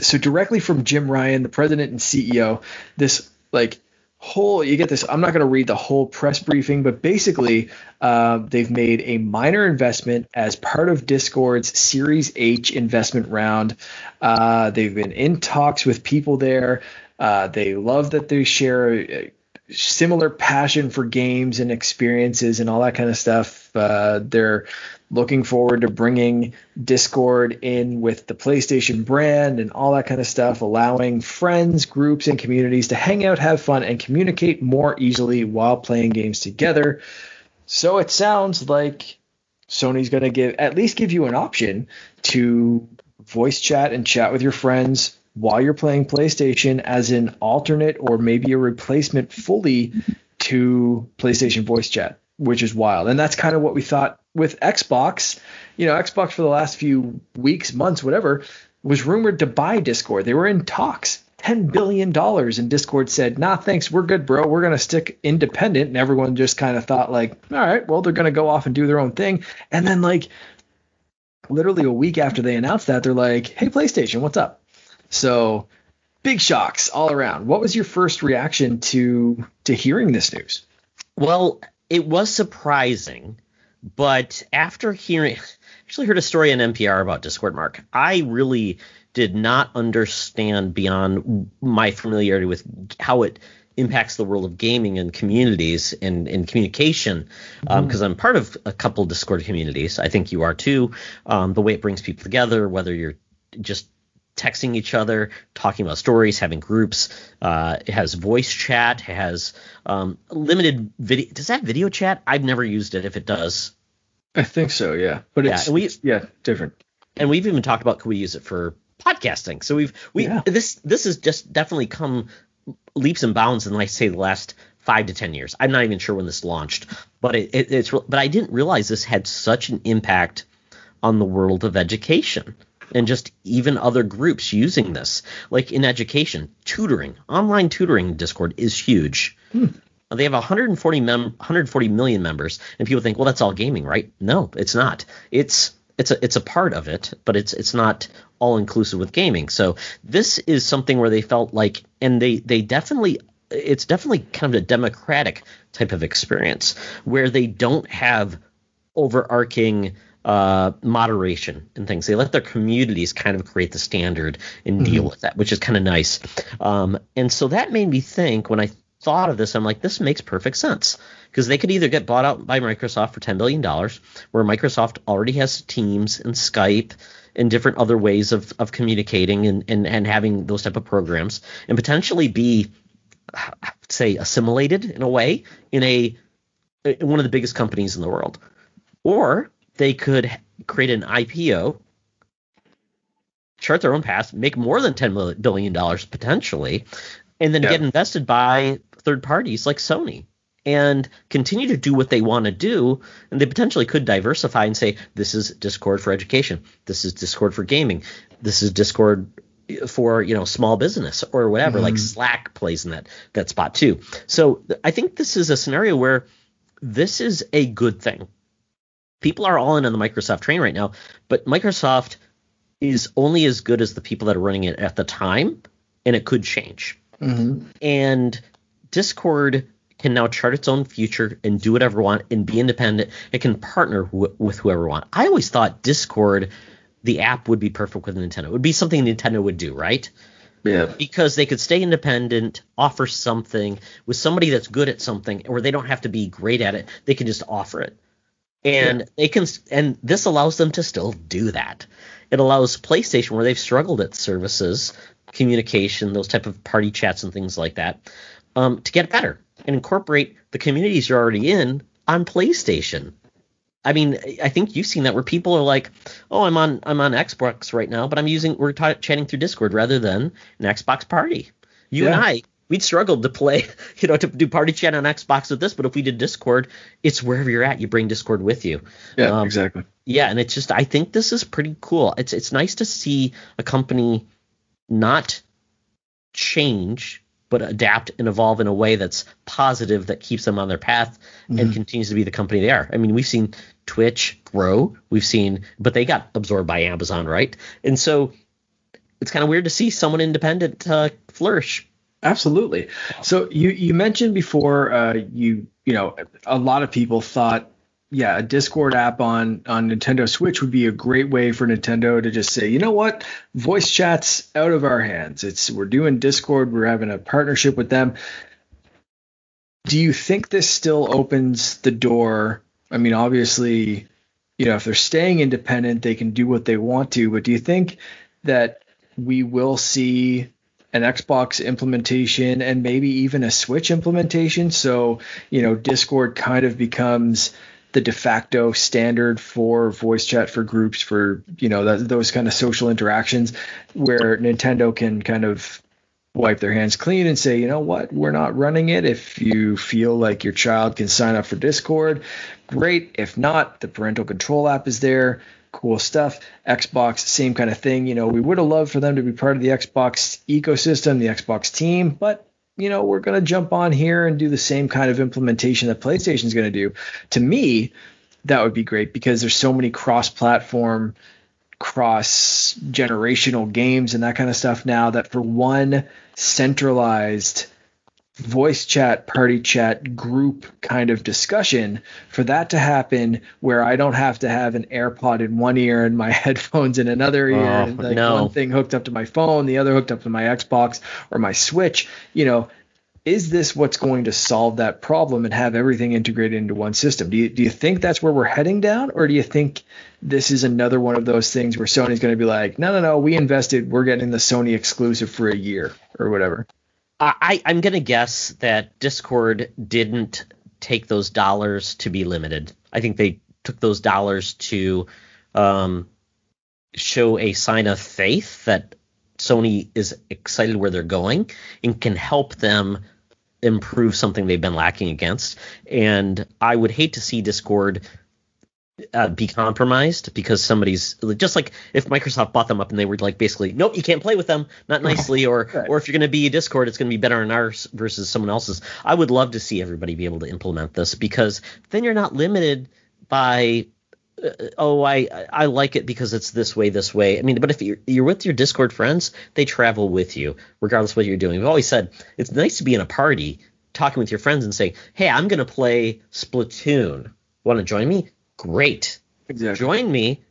So directly from Jim Ryan, the president and CEO, this like whole you get this i'm not going to read the whole press briefing but basically uh, they've made a minor investment as part of discord's series h investment round uh, they've been in talks with people there uh, they love that they share similar passion for games and experiences and all that kind of stuff. Uh, they're looking forward to bringing Discord in with the PlayStation brand and all that kind of stuff, allowing friends, groups, and communities to hang out, have fun, and communicate more easily while playing games together. So it sounds like Sony's going to give at least give you an option to voice chat and chat with your friends while you're playing PlayStation as an alternate or maybe a replacement fully to PlayStation voice chat, which is wild. And that's kind of what we thought with Xbox. You know, Xbox for the last few weeks, months, whatever, was rumored to buy Discord. They were in talks. $10 billion. And Discord said, nah, thanks. We're good, bro. We're going to stick independent. And everyone just kind of thought, like, all right, well, they're going to go off and do their own thing. And then, like, literally a week after they announced that, they're like, hey, PlayStation, what's up? So big shocks all around. What was your first reaction to to hearing this news? Well, it was surprising, but after hearing actually heard a story on NPR about Discord Mark. I really did not understand beyond my familiarity with how it impacts the world of gaming and communities and, and communication because um, I'm part of a couple Discord communities. I think you are too. Um, the way it brings people together, whether you're just texting each other, talking about stories, having groups. Uh, it has voice chat. It has um, limited video. Does that video chat? I've never used it. If it does, I think so. Yeah, but it's, yeah, we, it's yeah different. And we've even talked about could we use it for podcasting. So we've we yeah. this this has just definitely come leaps and bounds in like say the last five to ten years. I'm not even sure when this launched, but it, it, it's but I didn't realize this had such an impact on the world of education and just even other groups using this. Like in education, tutoring, online tutoring Discord is huge. Hmm. They have 140 mem- 140 million members, and people think, well, that's all gaming, right? No, it's not. It's it's a it's a part of it, but it's it's not all inclusive with gaming. So this is something where they felt like, and they they definitely it's definitely kind of a democratic type of experience where they don't have overarching uh, moderation and things. They let their communities kind of create the standard and mm-hmm. deal with that, which is kind of nice. Um, and so that made me think when I thought of this, I'm like, this makes perfect sense because they could either get bought out by Microsoft for $10 billion, where Microsoft already has Teams and Skype and different other ways of, of communicating and, and, and having those type of programs, and potentially be, say, assimilated in a way in a in one of the biggest companies in the world. Or they could create an IPO, chart their own path, make more than $10 billion potentially, and then get invested by third parties like Sony and continue to do what they want to do. And they potentially could diversify and say, this is Discord for education, this is Discord for gaming, this is Discord for you know small business or whatever mm-hmm. like slack plays in that that spot too. So i think this is a scenario where this is a good thing people are all in on the Microsoft train right now, but Microsoft is only as good as the people that are running it at the time, and it could change. Mm-hmm. And Discord can now chart its own future and do whatever it wants and be independent. It can partner wh- with whoever want. I always thought Discord, the app, would be perfect with Nintendo. It would be something Nintendo would do, right? Yeah. Because they could stay independent, offer something with somebody that's good at something, or they don't have to be great at it. They can just offer it. And yeah. they can and this allows them to still do that. It allows PlayStation where they've struggled at services, communication, those type of party chats and things like that, um, to get better and incorporate the communities you're already in on PlayStation. I mean, I think you've seen that where people are like, "Oh, I'm on I'm on Xbox right now, but I'm using we're t- chatting through Discord rather than an Xbox party." You yeah. and I, we'd struggled to play, you know, to do party chat on Xbox with this, but if we did Discord, it's wherever you're at, you bring Discord with you. Yeah, um, exactly. Yeah, and it's just I think this is pretty cool. It's it's nice to see a company not change but adapt and evolve in a way that's positive that keeps them on their path mm-hmm. and continues to be the company they are. I mean, we've seen Twitch grow, we've seen, but they got absorbed by Amazon, right? And so it's kind of weird to see someone independent uh, flourish. Absolutely. So you you mentioned before uh, you you know a lot of people thought yeah, a Discord app on on Nintendo Switch would be a great way for Nintendo to just say, you know what, voice chat's out of our hands. It's we're doing Discord, we're having a partnership with them. Do you think this still opens the door? I mean, obviously, you know, if they're staying independent, they can do what they want to. But do you think that we will see an Xbox implementation and maybe even a Switch implementation? So, you know, Discord kind of becomes the de facto standard for voice chat for groups for you know that, those kind of social interactions where Nintendo can kind of wipe their hands clean and say, you know what, we're not running it. If you feel like your child can sign up for Discord, great. If not, the parental control app is there. Cool stuff. Xbox, same kind of thing. You know, we would have loved for them to be part of the Xbox ecosystem, the Xbox team, but you know, we're going to jump on here and do the same kind of implementation that PlayStation is going to do. To me, that would be great because there's so many cross-platform, cross-generational games and that kind of stuff now that for one centralized voice chat, party chat, group kind of discussion, for that to happen where I don't have to have an AirPod in one ear and my headphones in another ear, oh, and like no. one thing hooked up to my phone, the other hooked up to my Xbox or my Switch, you know, is this what's going to solve that problem and have everything integrated into one system? Do you, do you think that's where we're heading down, or do you think this is another one of those things where Sony's going to be like, no, no, no, we invested, we're getting the Sony exclusive for a year or whatever? I, I'm going to guess that Discord didn't take those dollars to be limited. I think they took those dollars to um, show a sign of faith that Sony is excited where they're going and can help them improve something they've been lacking against. And I would hate to see Discord uh, be compromised because somebody's just like if Microsoft bought them up and they were like basically nope you can't play with them not nicely or right. or if you're going to be a Discord it's going to be better on ours versus someone else's. I would love to see everybody be able to implement this because then you're not limited by uh, oh I I like it because it's this way this way. I mean but if you're you're with your Discord friends they travel with you regardless of what you're doing. We've always said it's nice to be in a party talking with your friends and saying hey I'm going to play Splatoon want to join me? Great. Exactly. Join me.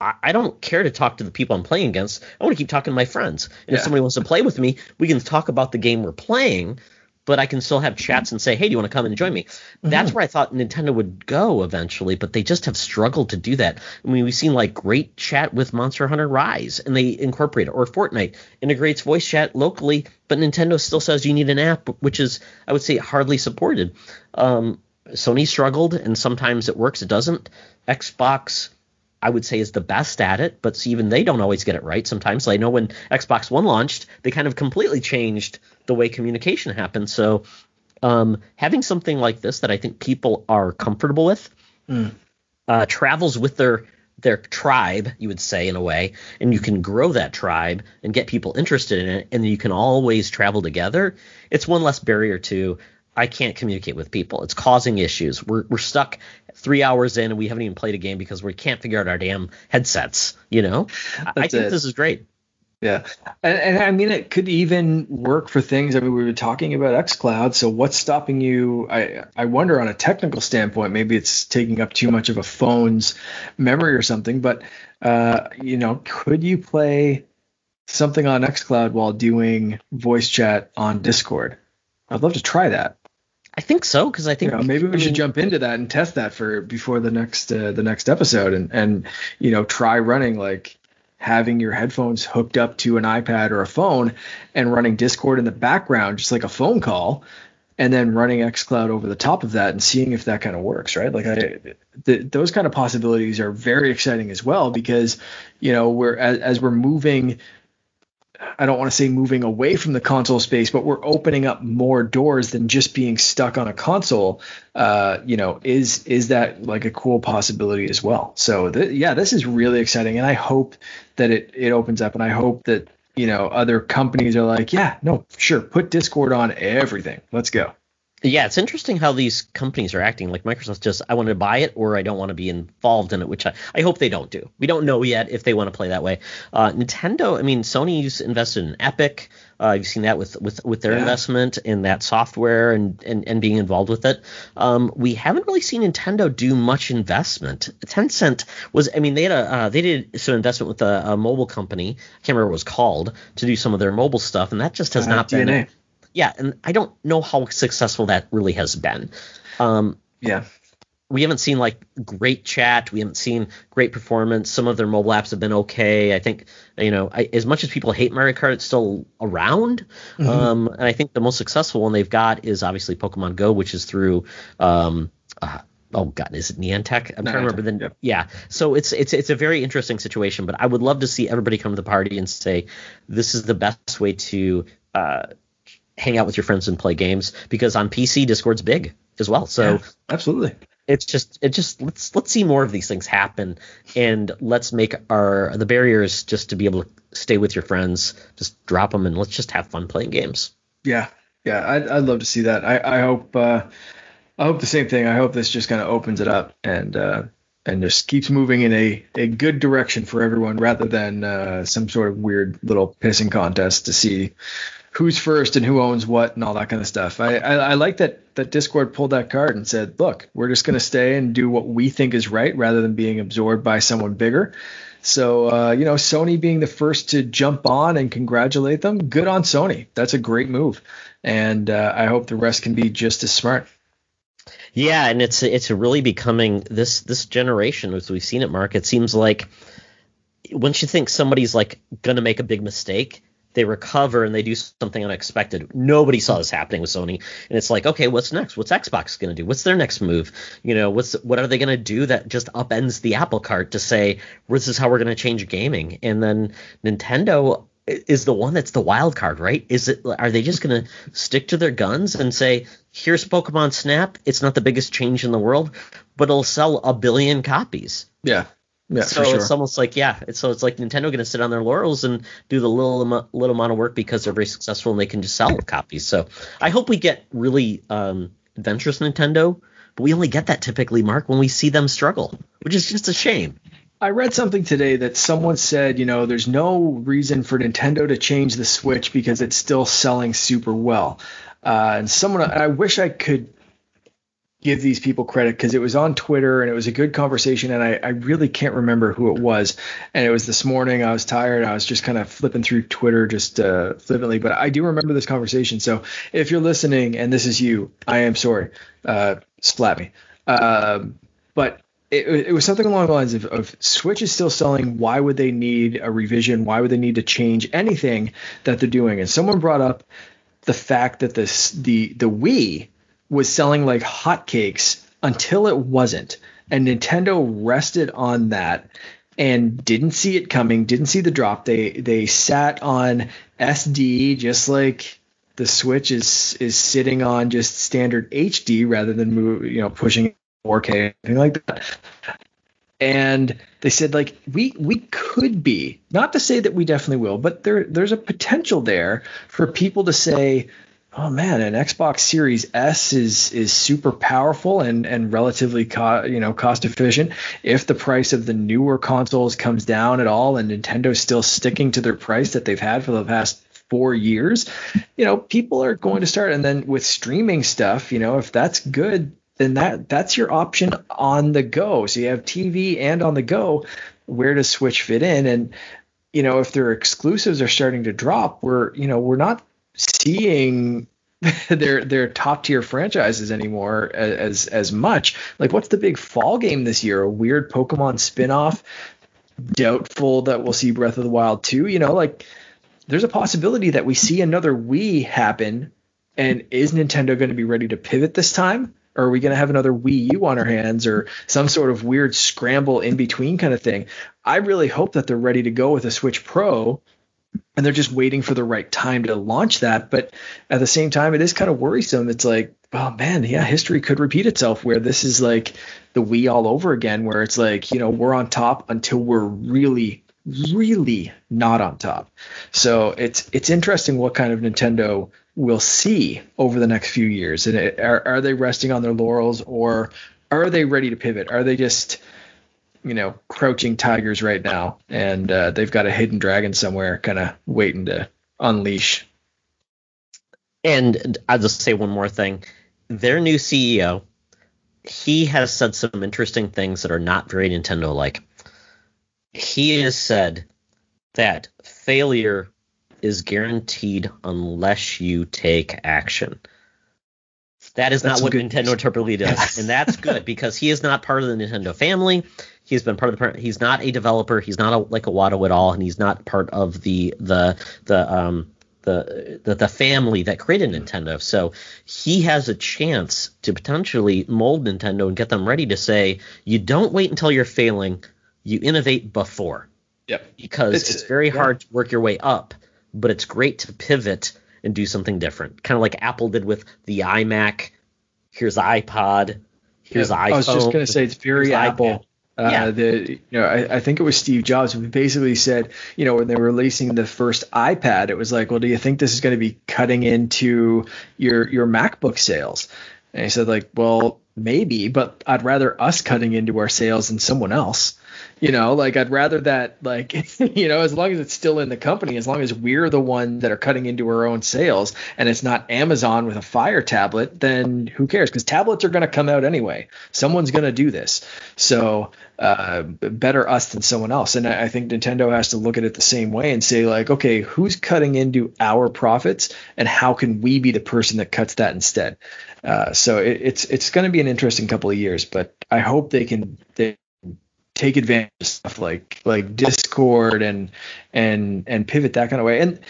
I, I, don't care to talk to the people I'm playing against. I want to keep talking to my friends. And yeah. if somebody wants to play with me, we can talk about the game we're playing, but I can still have chats and say, hey, do you want to come and join me? Mm-hmm. That's where I thought Nintendo would go eventually, but they just have struggled to do that. I mean, we've seen like great chat with Monster Hunter Rise, and they incorporate it, or Fortnite integrates voice chat locally, but Nintendo still says you need an app, which is, I would say, hardly supported. Um, Sony struggled, and sometimes it works, it doesn't. Xbox, I would say, is the best at it, but even they don't always get it right sometimes. I know when Xbox One launched, they kind of completely changed the way communication happened. So um, having something like this that I think people are comfortable with mm. uh, travels with their their tribe, you would say in a way, and you can grow that tribe and get people interested in it, and you can always travel together. It's one less barrier to I can't communicate with people. It's causing issues. We're we're stuck three hours in and we haven't even played a game because we can't figure out our damn headsets. You know, I think it. this is great. Yeah, and, and, I mean it could even work for things. I mean, we were talking about XCloud. So what's stopping you? I I wonder on a technical standpoint, maybe it's taking up too much of a phone's memory or something. But uh, you know, could you play something on XCloud while doing voice chat on Discord? I'd love to try that. I think so because I think you know, maybe we I mean, should jump into that and test that for before the next uh, the next episode and and you know try running like having your headphones hooked up to an iPad or a phone and running Discord in the background just like a phone call and then running xCloud over the top of that and seeing if that kind of works, right? Like I, the, those kind of possibilities are very exciting as well because you know we're as, as we're moving I don't want to say moving away from the console space, but we're opening up more doors than just being stuck on a console. Uh, you know, is is that like a cool possibility as well? So th- yeah, this is really exciting, and I hope that it it opens up, and I hope that you know other companies are like, yeah, no, sure, put Discord on everything. Let's go. Yeah, it's interesting how these companies are acting. Like Microsoft just, I want to buy it or I don't want to be involved in it, which I, I hope they don't do. We don't know yet if they want to play that way. Uh, Nintendo, I mean, Sony's invested in Epic. Uh, you've seen that with with, with their yeah. investment in that software and, and, and being involved with it. Um, we haven't really seen Nintendo do much investment. Tencent was, I mean, they had a uh, they did some investment with a, a, mobile company. I can't remember what it was called to do some of their mobile stuff, and that just has uh, not DeNA. been yeah, and I don't know how successful that really has been. Um, yeah. We haven't seen like great chat. We haven't seen great performance. Some of their mobile apps have been okay. I think you know, I, as much as people hate Mario Kart, it's still around. Mm-hmm. Um, and I think the most successful one they've got is obviously Pokemon Go, which is through um, uh, oh god, is it Niantic? I'm Niantic, trying to remember the yep. yeah. So it's it's it's a very interesting situation, but I would love to see everybody come to the party and say this is the best way to uh, hang out with your friends and play games because on PC Discord's big as well. So yeah, absolutely. It's just it just let's let's see more of these things happen and let's make our the barriers just to be able to stay with your friends just drop them and let's just have fun playing games. Yeah. Yeah, I'd, I'd love to see that. I, I hope uh, I hope the same thing. I hope this just kind of opens it up and uh, and just keeps moving in a, a good direction for everyone rather than uh, some sort of weird little pissing contest to see who's first and who owns what and all that kind of stuff. I, I, I like that that Discord pulled that card and said, look, we're just going to stay and do what we think is right rather than being absorbed by someone bigger. So uh, you know, Sony being the first to jump on and congratulate them, good on Sony. That's a great move, and uh, I hope the rest can be just as smart. Yeah, and it's it's really becoming this this generation as we've seen it, Mark. It seems like once you think somebody's like gonna make a big mistake, they recover and they do something unexpected. Nobody saw this happening with Sony, and it's like, okay, what's next? What's Xbox going to do? What's their next move? You know, what's what are they going to do that just upends the apple cart to say this is how we're going to change gaming? And then Nintendo is the one that's the wild card, right? Is it are they just going to stick to their guns and say, here's Pokemon Snap, it's not the biggest change in the world, but it'll sell a billion copies. Yeah. Yeah, so sure. it's almost like yeah, it's, so it's like Nintendo going to sit on their laurels and do the little little amount of work because they're very successful and they can just sell copies. So I hope we get really um, adventurous Nintendo, but we only get that typically, Mark, when we see them struggle, which is just a shame. I read something today that someone said, you know, there's no reason for Nintendo to change the Switch because it's still selling super well. Uh, and someone, I wish I could give these people credit because it was on Twitter and it was a good conversation and I, I really can't remember who it was. And it was this morning. I was tired. I was just kind of flipping through Twitter just uh, flippantly, but I do remember this conversation. So if you're listening and this is you, I am sorry. Uh, splat me. Um, but it, it, was something along the lines of, of Switch is still selling. Why would they need a revision? Why would they need to change anything that they're doing? And someone brought up the fact that this the the Wii was selling like hotcakes until it wasn't. And Nintendo rested on that and didn't see it coming, didn't see the drop. They they sat on SD just like the Switch is is sitting on just standard HD rather than move, you know, pushing 4K, anything like that. And they said like we we could be, not to say that we definitely will, but there there's a potential there for people to say, oh man, an Xbox Series S is is super powerful and and relatively co- you know cost efficient. If the price of the newer consoles comes down at all, and Nintendo's still sticking to their price that they've had for the past four years, you know, people are going to start. And then with streaming stuff, you know, if that's good, then that that's your option on the go. So you have TV and on the go. Where does Switch fit in? And you know, if their exclusives are starting to drop, we're you know we're not seeing their their top tier franchises anymore as as much. Like, what's the big fall game this year? A weird Pokemon spinoff. Doubtful that we'll see Breath of the Wild 2. You know, like there's a possibility that we see another Wii happen. And is Nintendo going to be ready to pivot this time? Or are we going to have another Wii U on our hands or some sort of weird scramble in between kind of thing? I really hope that they're ready to go with a Switch Pro and they're just waiting for the right time to launch that. But at the same time, it is kind of worrisome. It's like, oh man, yeah, history could repeat itself where this is like the Wii all over again, where it's like, you know, we're on top until we're really, really not on top. So it's it's interesting what kind of Nintendo we'll see over the next few years. And it, are, are they resting on their laurels or are they ready to pivot? Are they just you know, crouching tigers right now, and uh, they've got a hidden dragon somewhere, kind of waiting to unleash. And I'll just say one more thing: their new CEO, he has said some interesting things that are not very Nintendo-like. He has said that failure is guaranteed unless you take action. That is that's not what good. Nintendo typically does, and that's good because he is not part of the Nintendo family. He's been part of the. He's not a developer. He's not like a, like Iwata at all, and he's not part of the the the um the, the the family that created Nintendo. So he has a chance to potentially mold Nintendo and get them ready to say, you don't wait until you're failing, you innovate before. Yep. Because it's, it's very yeah. hard to work your way up, but it's great to pivot and do something different. Kind of like Apple did with the iMac. Here's iPod. Here's yep. iPhone. I was just gonna say it's very Apple. IPad. Uh, yeah. the you know I, I, think it was Steve Jobs who basically said you know when they were releasing the first iPad it was like well do you think this is going to be cutting into your your MacBook sales and he said like well maybe but I'd rather us cutting into our sales than someone else you know like i'd rather that like you know as long as it's still in the company as long as we're the one that are cutting into our own sales and it's not amazon with a fire tablet then who cares? Because tablets are going to come out anyway. Someone's going to do this. So uh, better us than someone else. And I, I think nintendo has to look at it the same way and say like okay who's cutting into our profits and how can we be the person that cuts that instead? Uh, so it, it's it's going to be an interesting couple of years but i hope they can they take advantage of stuff like like Discord and and and pivot that kind of way. And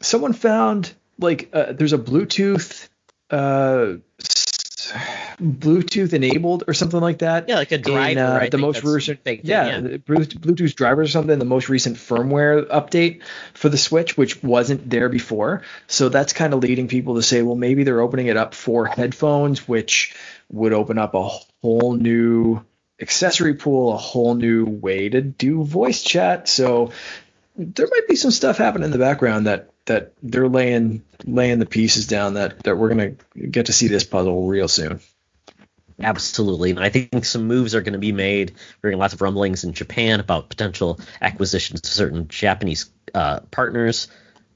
someone found like uh, there's a Bluetooth uh, Bluetooth enabled or something like that. Yeah, like a driver. In, uh, the most recent, yeah, yeah, Bluetooth drivers or something. The most recent firmware update for the Switch, which wasn't there before. So that's kind of leading people to say, well, maybe they're opening it up for headphones, which would open up a whole new accessory pool, a whole new way to do voice chat. So there might be some stuff happening in the background that that they're laying laying the pieces down that that we're gonna get to see this puzzle real soon. Absolutely, and I think some moves are going to be made. We're getting lots of rumblings in Japan about potential acquisitions of certain Japanese uh, partners.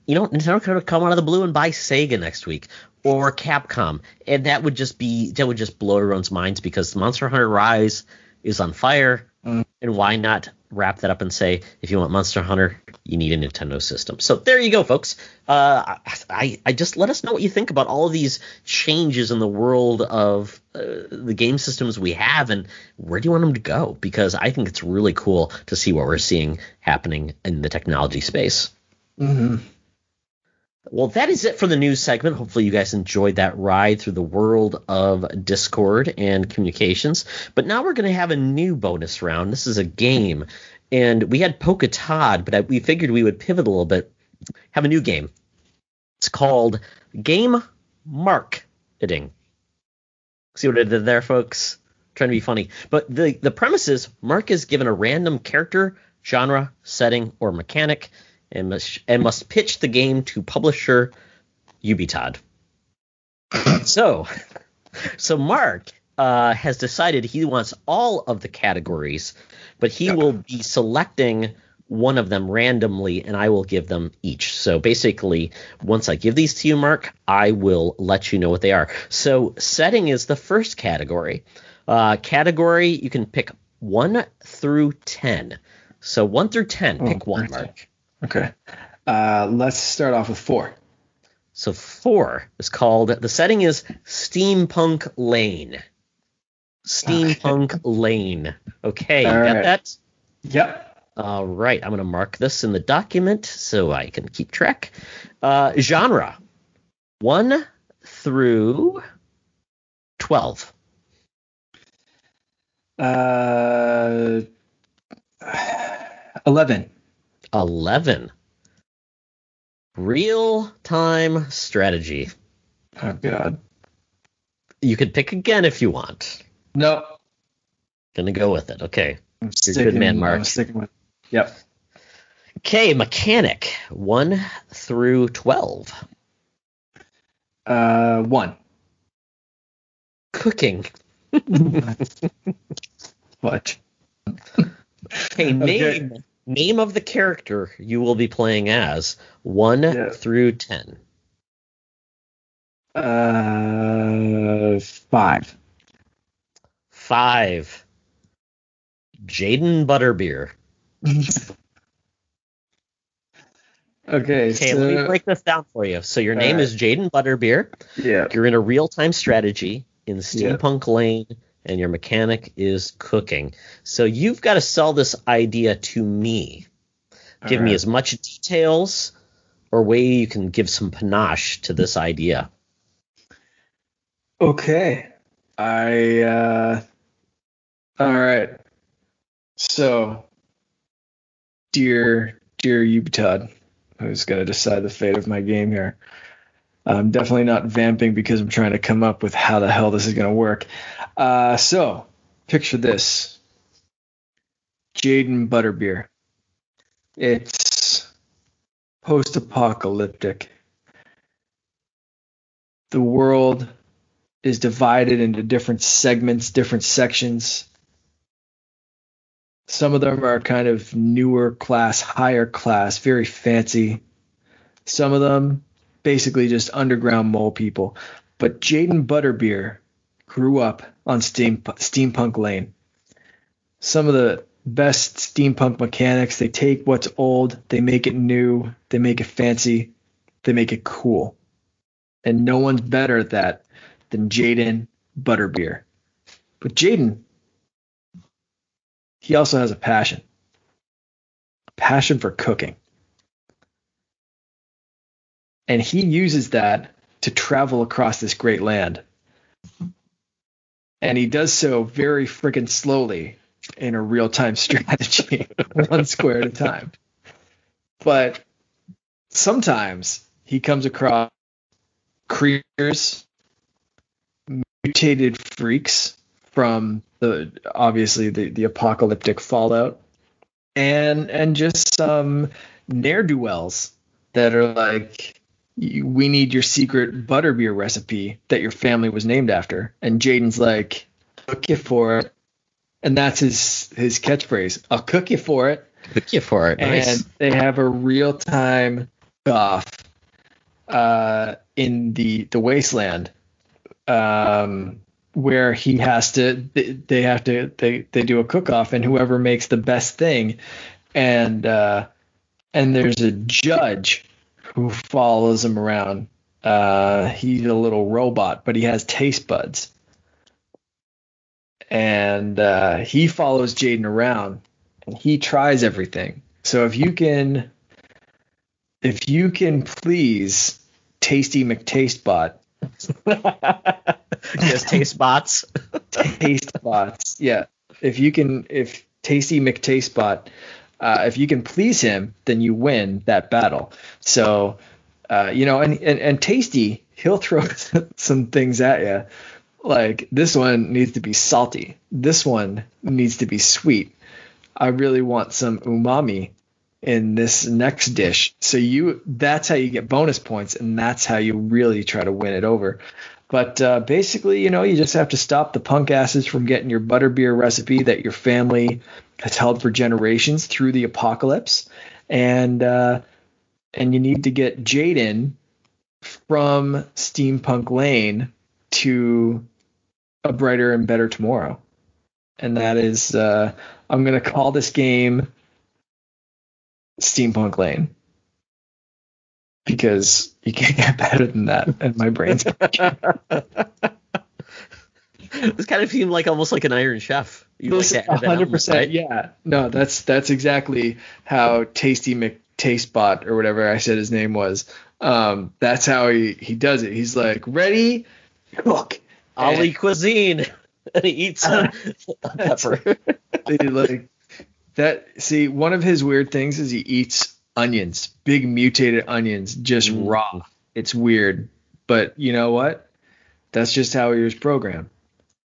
You know, Nintendo could come out of the blue and buy Sega next week or Capcom, and that would just be that would just blow everyone's minds because Monster Hunter Rise is on fire. Mm. And why not wrap that up and say, if you want Monster Hunter, you need a Nintendo system. So there you go, folks. Uh, I, I just let us know what you think about all of these changes in the world of uh, the game systems we have and where do you want them to go? Because I think it's really cool to see what we're seeing happening in the technology space. Mm-hmm. Well, that is it for the news segment. Hopefully, you guys enjoyed that ride through the world of Discord and communications. But now we're going to have a new bonus round. This is a game, and we had Polka Todd, but we figured we would pivot a little bit, have a new game. It's called Game Marketing. See what I did there, folks? trying to be funny. But the, the premise is Mark is given a random character, genre, setting, or mechanic and must, and must pitch the game to publisher Ubitod. so, so Mark uh, has decided he wants all of the categories, but he will be selecting one of them randomly, and I will give them each. So basically, once I give these to you, Mark, I will let you know what they are. So setting is the first category. Uh, category you can pick one through ten. So one through ten, pick one, Mark. Okay. Uh, let's start off with four. So four is called. The setting is Steampunk Lane. Steampunk Lane. Okay, you got right. that? Yep. All right, I'm going to mark this in the document so I can keep track. Uh, genre 1 through 12. Uh, eleven. 11. Real time strategy. Oh God. You could pick again if you want. No. Gonna go with it. Okay. I'm You're good man, Mark. I'm sticking with. Yep. Okay, mechanic 1 through 12. Uh, one. Cooking. What? Okay, name name of the character you will be playing as 1 Yeah. through 10. Uh, five. 5. Jaden Butterbeer. Okay. Okay, so, let me break this down for you. So your name Alright. is Jaden Butterbeer. Yeah. You're in a real-time strategy in Steampunk Lane, and your mechanic is cooking. So you've got to sell this idea to me. Give me as much details or way you can give some panache to this idea. Okay. I uh all right. So dear dear Ubtod, who's gonna decide the fate of my game here. I'm definitely not vamping because I'm trying to come up with how the hell this is gonna work. Uh so picture this. Jaden Butterbeer. It's post apocalyptic. The world is divided into different segments, different sections. Some of them are kind of newer class, higher class, very fancy. Some of them basically just underground mole people. But Jaden Butterbeer grew up on steam, Steampunk Lane. Some of the best steampunk mechanics, they take what's old, they make it new, they make it fancy, they make it cool. And no one's better at that than Jaden Butterbeer. But Jaden, he also has a passion. A passion for cooking. And he uses that to travel across this great land. And he does so very freaking slowly in a real time strategy, one square at a time. But sometimes he comes across creatures mutated freaks from the obviously the, the apocalyptic fallout and and just some ne'er-do-wells that are like "You- we need your secret butterbeer recipe that your family was named after and Jaden's like cook you for it and that's his his catchphrase I'll cook you for it Cook you for it. Nice. and they have a real time off uh, in the the wasteland um, where he has to they, they have to they they do a cook off and whoever makes the best thing and uh, and there's a judge who follows him around uh, he's a little robot but he has taste buds and uh, he follows Jaden around and he tries everything. So if you can, if you can please Tasty McTastebot, yes, taste bots. Taste Bots, yeah. If you can, if Tasty McTastebot, uh, if you can please him, then you win that battle. So, uh, you know, and, and and Tasty, he'll throw some things at you. Like this one needs to be salty. This one needs to be sweet. I really want some umami in this next dish. So you that's how you get bonus points and that's how you really try to win it over. But uh, basically, you know, you just have to stop the punk asses from getting your butterbeer recipe that your family has held for generations through the apocalypse, and uh, and you need to get Jaden from Steampunk Lane to a brighter and better tomorrow. And that is, uh, I'm going to call this game Steampunk Lane. Because you can't get better than that. And my brain's this kind of seemed like almost like an Iron Chef. You like hundred percent. Right? Yeah. No, that's that's exactly how Tasty McTastebot or whatever I said his name was. Um, that's how he he does it. He's like, ready, cook. Allez cuisine. and he eats a, a pepper. like that. See, one of his weird things is he eats onions, big mutated onions, just mm. raw. It's weird, but you know what? That's just how he was programmed.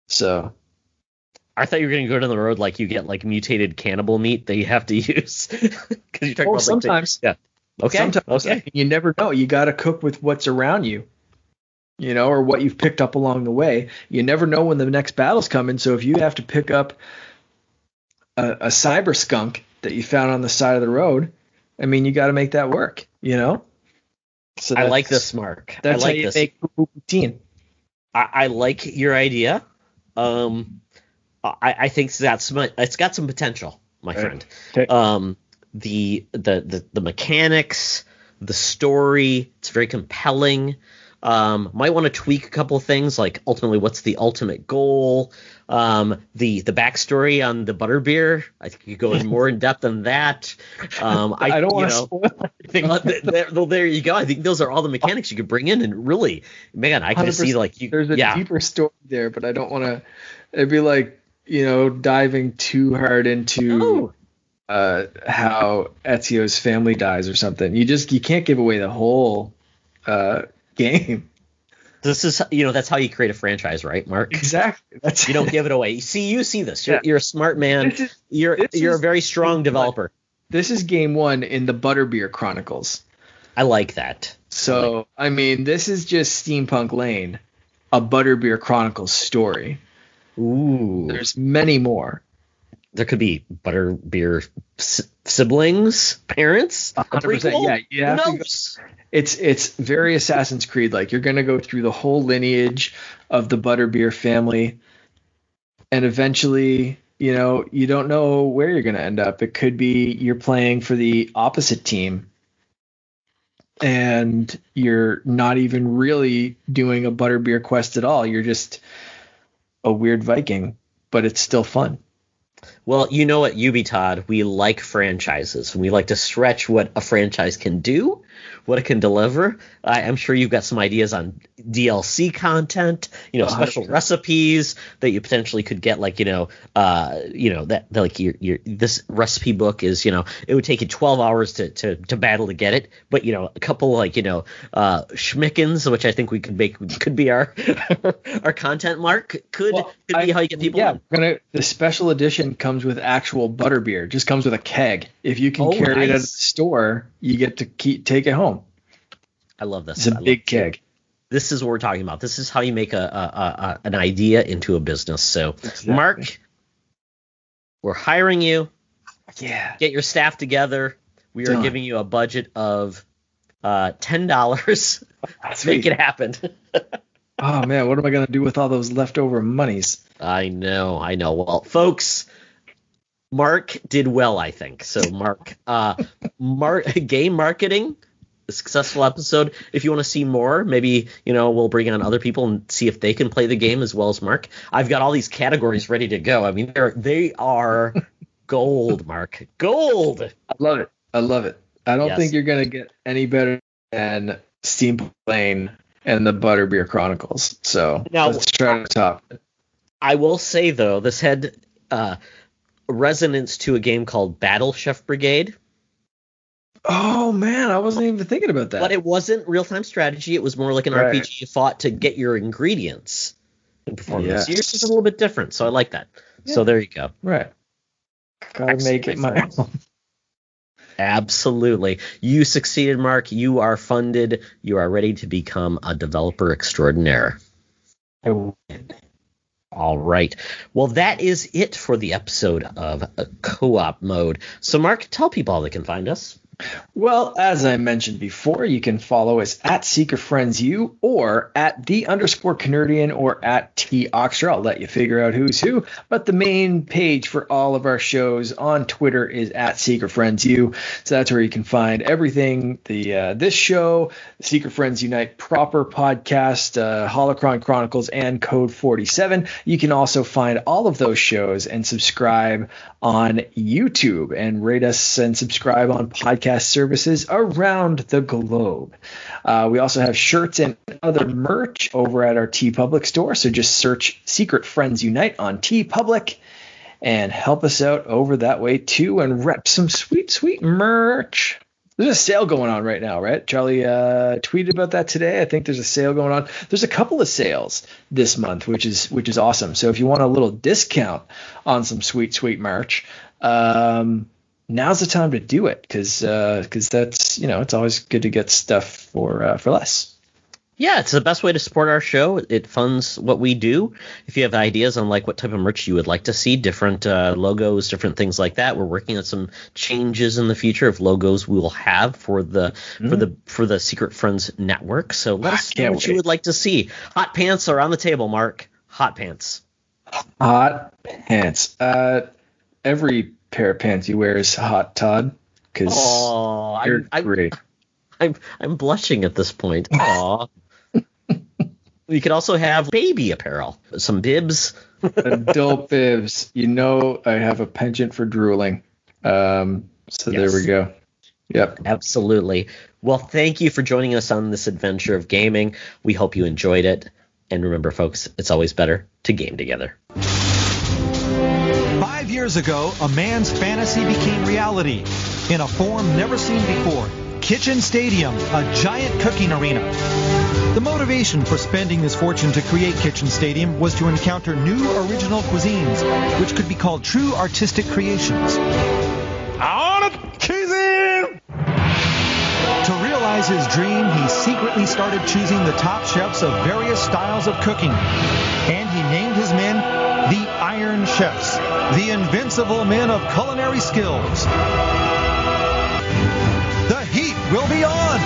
So I thought you were going to go down the road like you get like mutated cannibal meat that you have to use because you're talking oh, about sometimes. Like, yeah. Okay. Sometimes. Okay. You never know. You got to cook with what's around you, you know, or what you've picked up along the way. You never know when the next battle's coming. So if you have to pick up a, a cyber skunk that you found on the side of the road, I mean, you got to make that work, you know. So I like this, Mark. That's I like how you this. make poutine. I, I like your idea. Um, I, I think that's it's got some potential, my right. friend. Okay. Um, the, the the the mechanics, the story, it's very compelling. Um, might want to tweak a couple things, like ultimately, what's the ultimate goal? Um, the the backstory on the butterbeer. I think you go in more in depth than that. Um, I, I, don't want to spoil anything. there, well, there you go. I think those are all the mechanics you could bring in, and really, man, I can see like you. There's a yeah. deeper story there, but I don't want to. It'd be like you know diving too hard into. Oh. Uh, how Ezio's family dies or something. You just you can't give away the whole uh, game. This is you know that's how you create a franchise, right, Mark? Exactly. That's you don't give it away. You see, you see this. You're, yeah. you're a smart man. Is, you're you're a very strong developer. This is game one in the Butterbeer Chronicles. I like that. So I, like I mean, this is just Steampunk Lane, a Butterbeer Chronicles story. Ooh. There's many more. There could be Butterbeer siblings, parents. 100%. Yeah, yeah. It's it's very Assassin's Creed like. You're gonna go through the whole lineage of the Butterbeer family, and eventually, you know, you don't know where you're gonna end up. It could be you're playing for the opposite team, and you're not even really doing a Butterbeer quest at all. You're just a weird Viking, but it's still fun. Well, you know what, Ubi Todd, we like franchises. We like to stretch what a franchise can do what it can deliver. I, am sure you've got some ideas on DLC content, you know, special 100%. recipes that you potentially could get, like you know, uh, you know that, like your your this recipe book is, you know, it would take you 12 hours to to to battle to get it, but you know, a couple like you know, uh, schmickens, which I think we could make could be our our content mark, could well, could be I, how you get people. Yeah, gonna the special edition comes with actual butterbeer, just comes with a keg. If you can oh, carry nice. it at the store, you get to keep, take it home. I love this. It's a big keg. This is what we're talking about. This is how you make a, a, a an idea into a business. So, exactly. Mark, we're hiring you. Yeah. Get your staff together. We are Done. giving you a budget of uh, ten dollars. To make it happen. oh man, what am I gonna do with all those leftover monies? I know, I know. Well, folks, Mark did well, I think. So, Mark, uh, Mark, game marketing a successful episode. If you want to see more, maybe you know we'll bring on other people and see if they can play the game as well as Mark. I've got all these categories ready to go. I mean, they're they are gold, Mark, gold. I love it. I love it. I don't yes. think you're gonna get any better than Steam Plane and the Butterbeer Chronicles. So now, let's try to top. I will say though, this had uh, resonance to a game called Battle Chef Brigade Oh man, I wasn't even thinking about that. But it wasn't real time strategy. It was more like an right. RPG you fought to get your ingredients and performance. Yes. Yours is a little bit different, so I like that. Yeah. So there you go. Right. Gotta make it my own. Absolutely. You succeeded, Mark. You are funded. You are ready to become a developer extraordinaire. I win. All right. Well, that is it for the episode of Co op Mode. So, Mark, tell people how they can find us. Well, as I mentioned before, you can follow us at Secret Friends U or at the underscore Canardian or at T Oxtra. I'll let you figure out who's who. But the main page for all of our shows on Twitter is at Secret Friends U. So that's where you can find everything. The uh, this show, Secret Friends Unite proper podcast, uh, Holocron Chronicles, and Code 47. You can also find all of those shows and subscribe on YouTube and rate us and subscribe on podcast services around the globe. Uh, we also have shirts and other merch over at our TeePublic store. So just search Secret Friends Unite on TeePublic and help us out over that way too and rep some sweet, sweet merch. There's a sale going on right now, right? Charlie uh, tweeted about that today. I think there's a sale going on. There's a couple of sales this month, which is which is awesome. So if you want a little discount on some sweet, sweet merch, um, now's the time to do it because because uh, that's you know it's always good to get stuff for uh, for less. Yeah, it's the best way to support our show. It funds what we do. If you have ideas on like what type of merch you would like to see, different uh, logos, different things like that, we're working on some changes in the future of logos we will have for the mm. for the for the Secret Friends network. So let us know what wait. you would like to see. Hot pants are on the table, Mark. Hot pants. Hot pants. Uh, every pair of pants you wear is hot, Todd. Because oh, you're I'm, great. I'm I'm blushing at this point. Aw. we could also have baby apparel, some bibs. Adult bibs. You know, I have a penchant for drooling. Um, so yes. there we go. Yep. Absolutely. Well, thank you for joining us on this adventure of gaming. We hope you enjoyed it. And remember, folks, it's always better to game together. Years ago, a man's fantasy became reality in a form never seen before. Kitchen Stadium, a giant cooking arena. The motivation for spending this fortune to create Kitchen Stadium was to encounter new original cuisines, which could be called true artistic creations. Allez cuisine! To realize his dream, he secretly started choosing the top chefs of various styles of cooking. And he named his men the Iron Chefs, the invincible men of culinary skills. The heat will be on.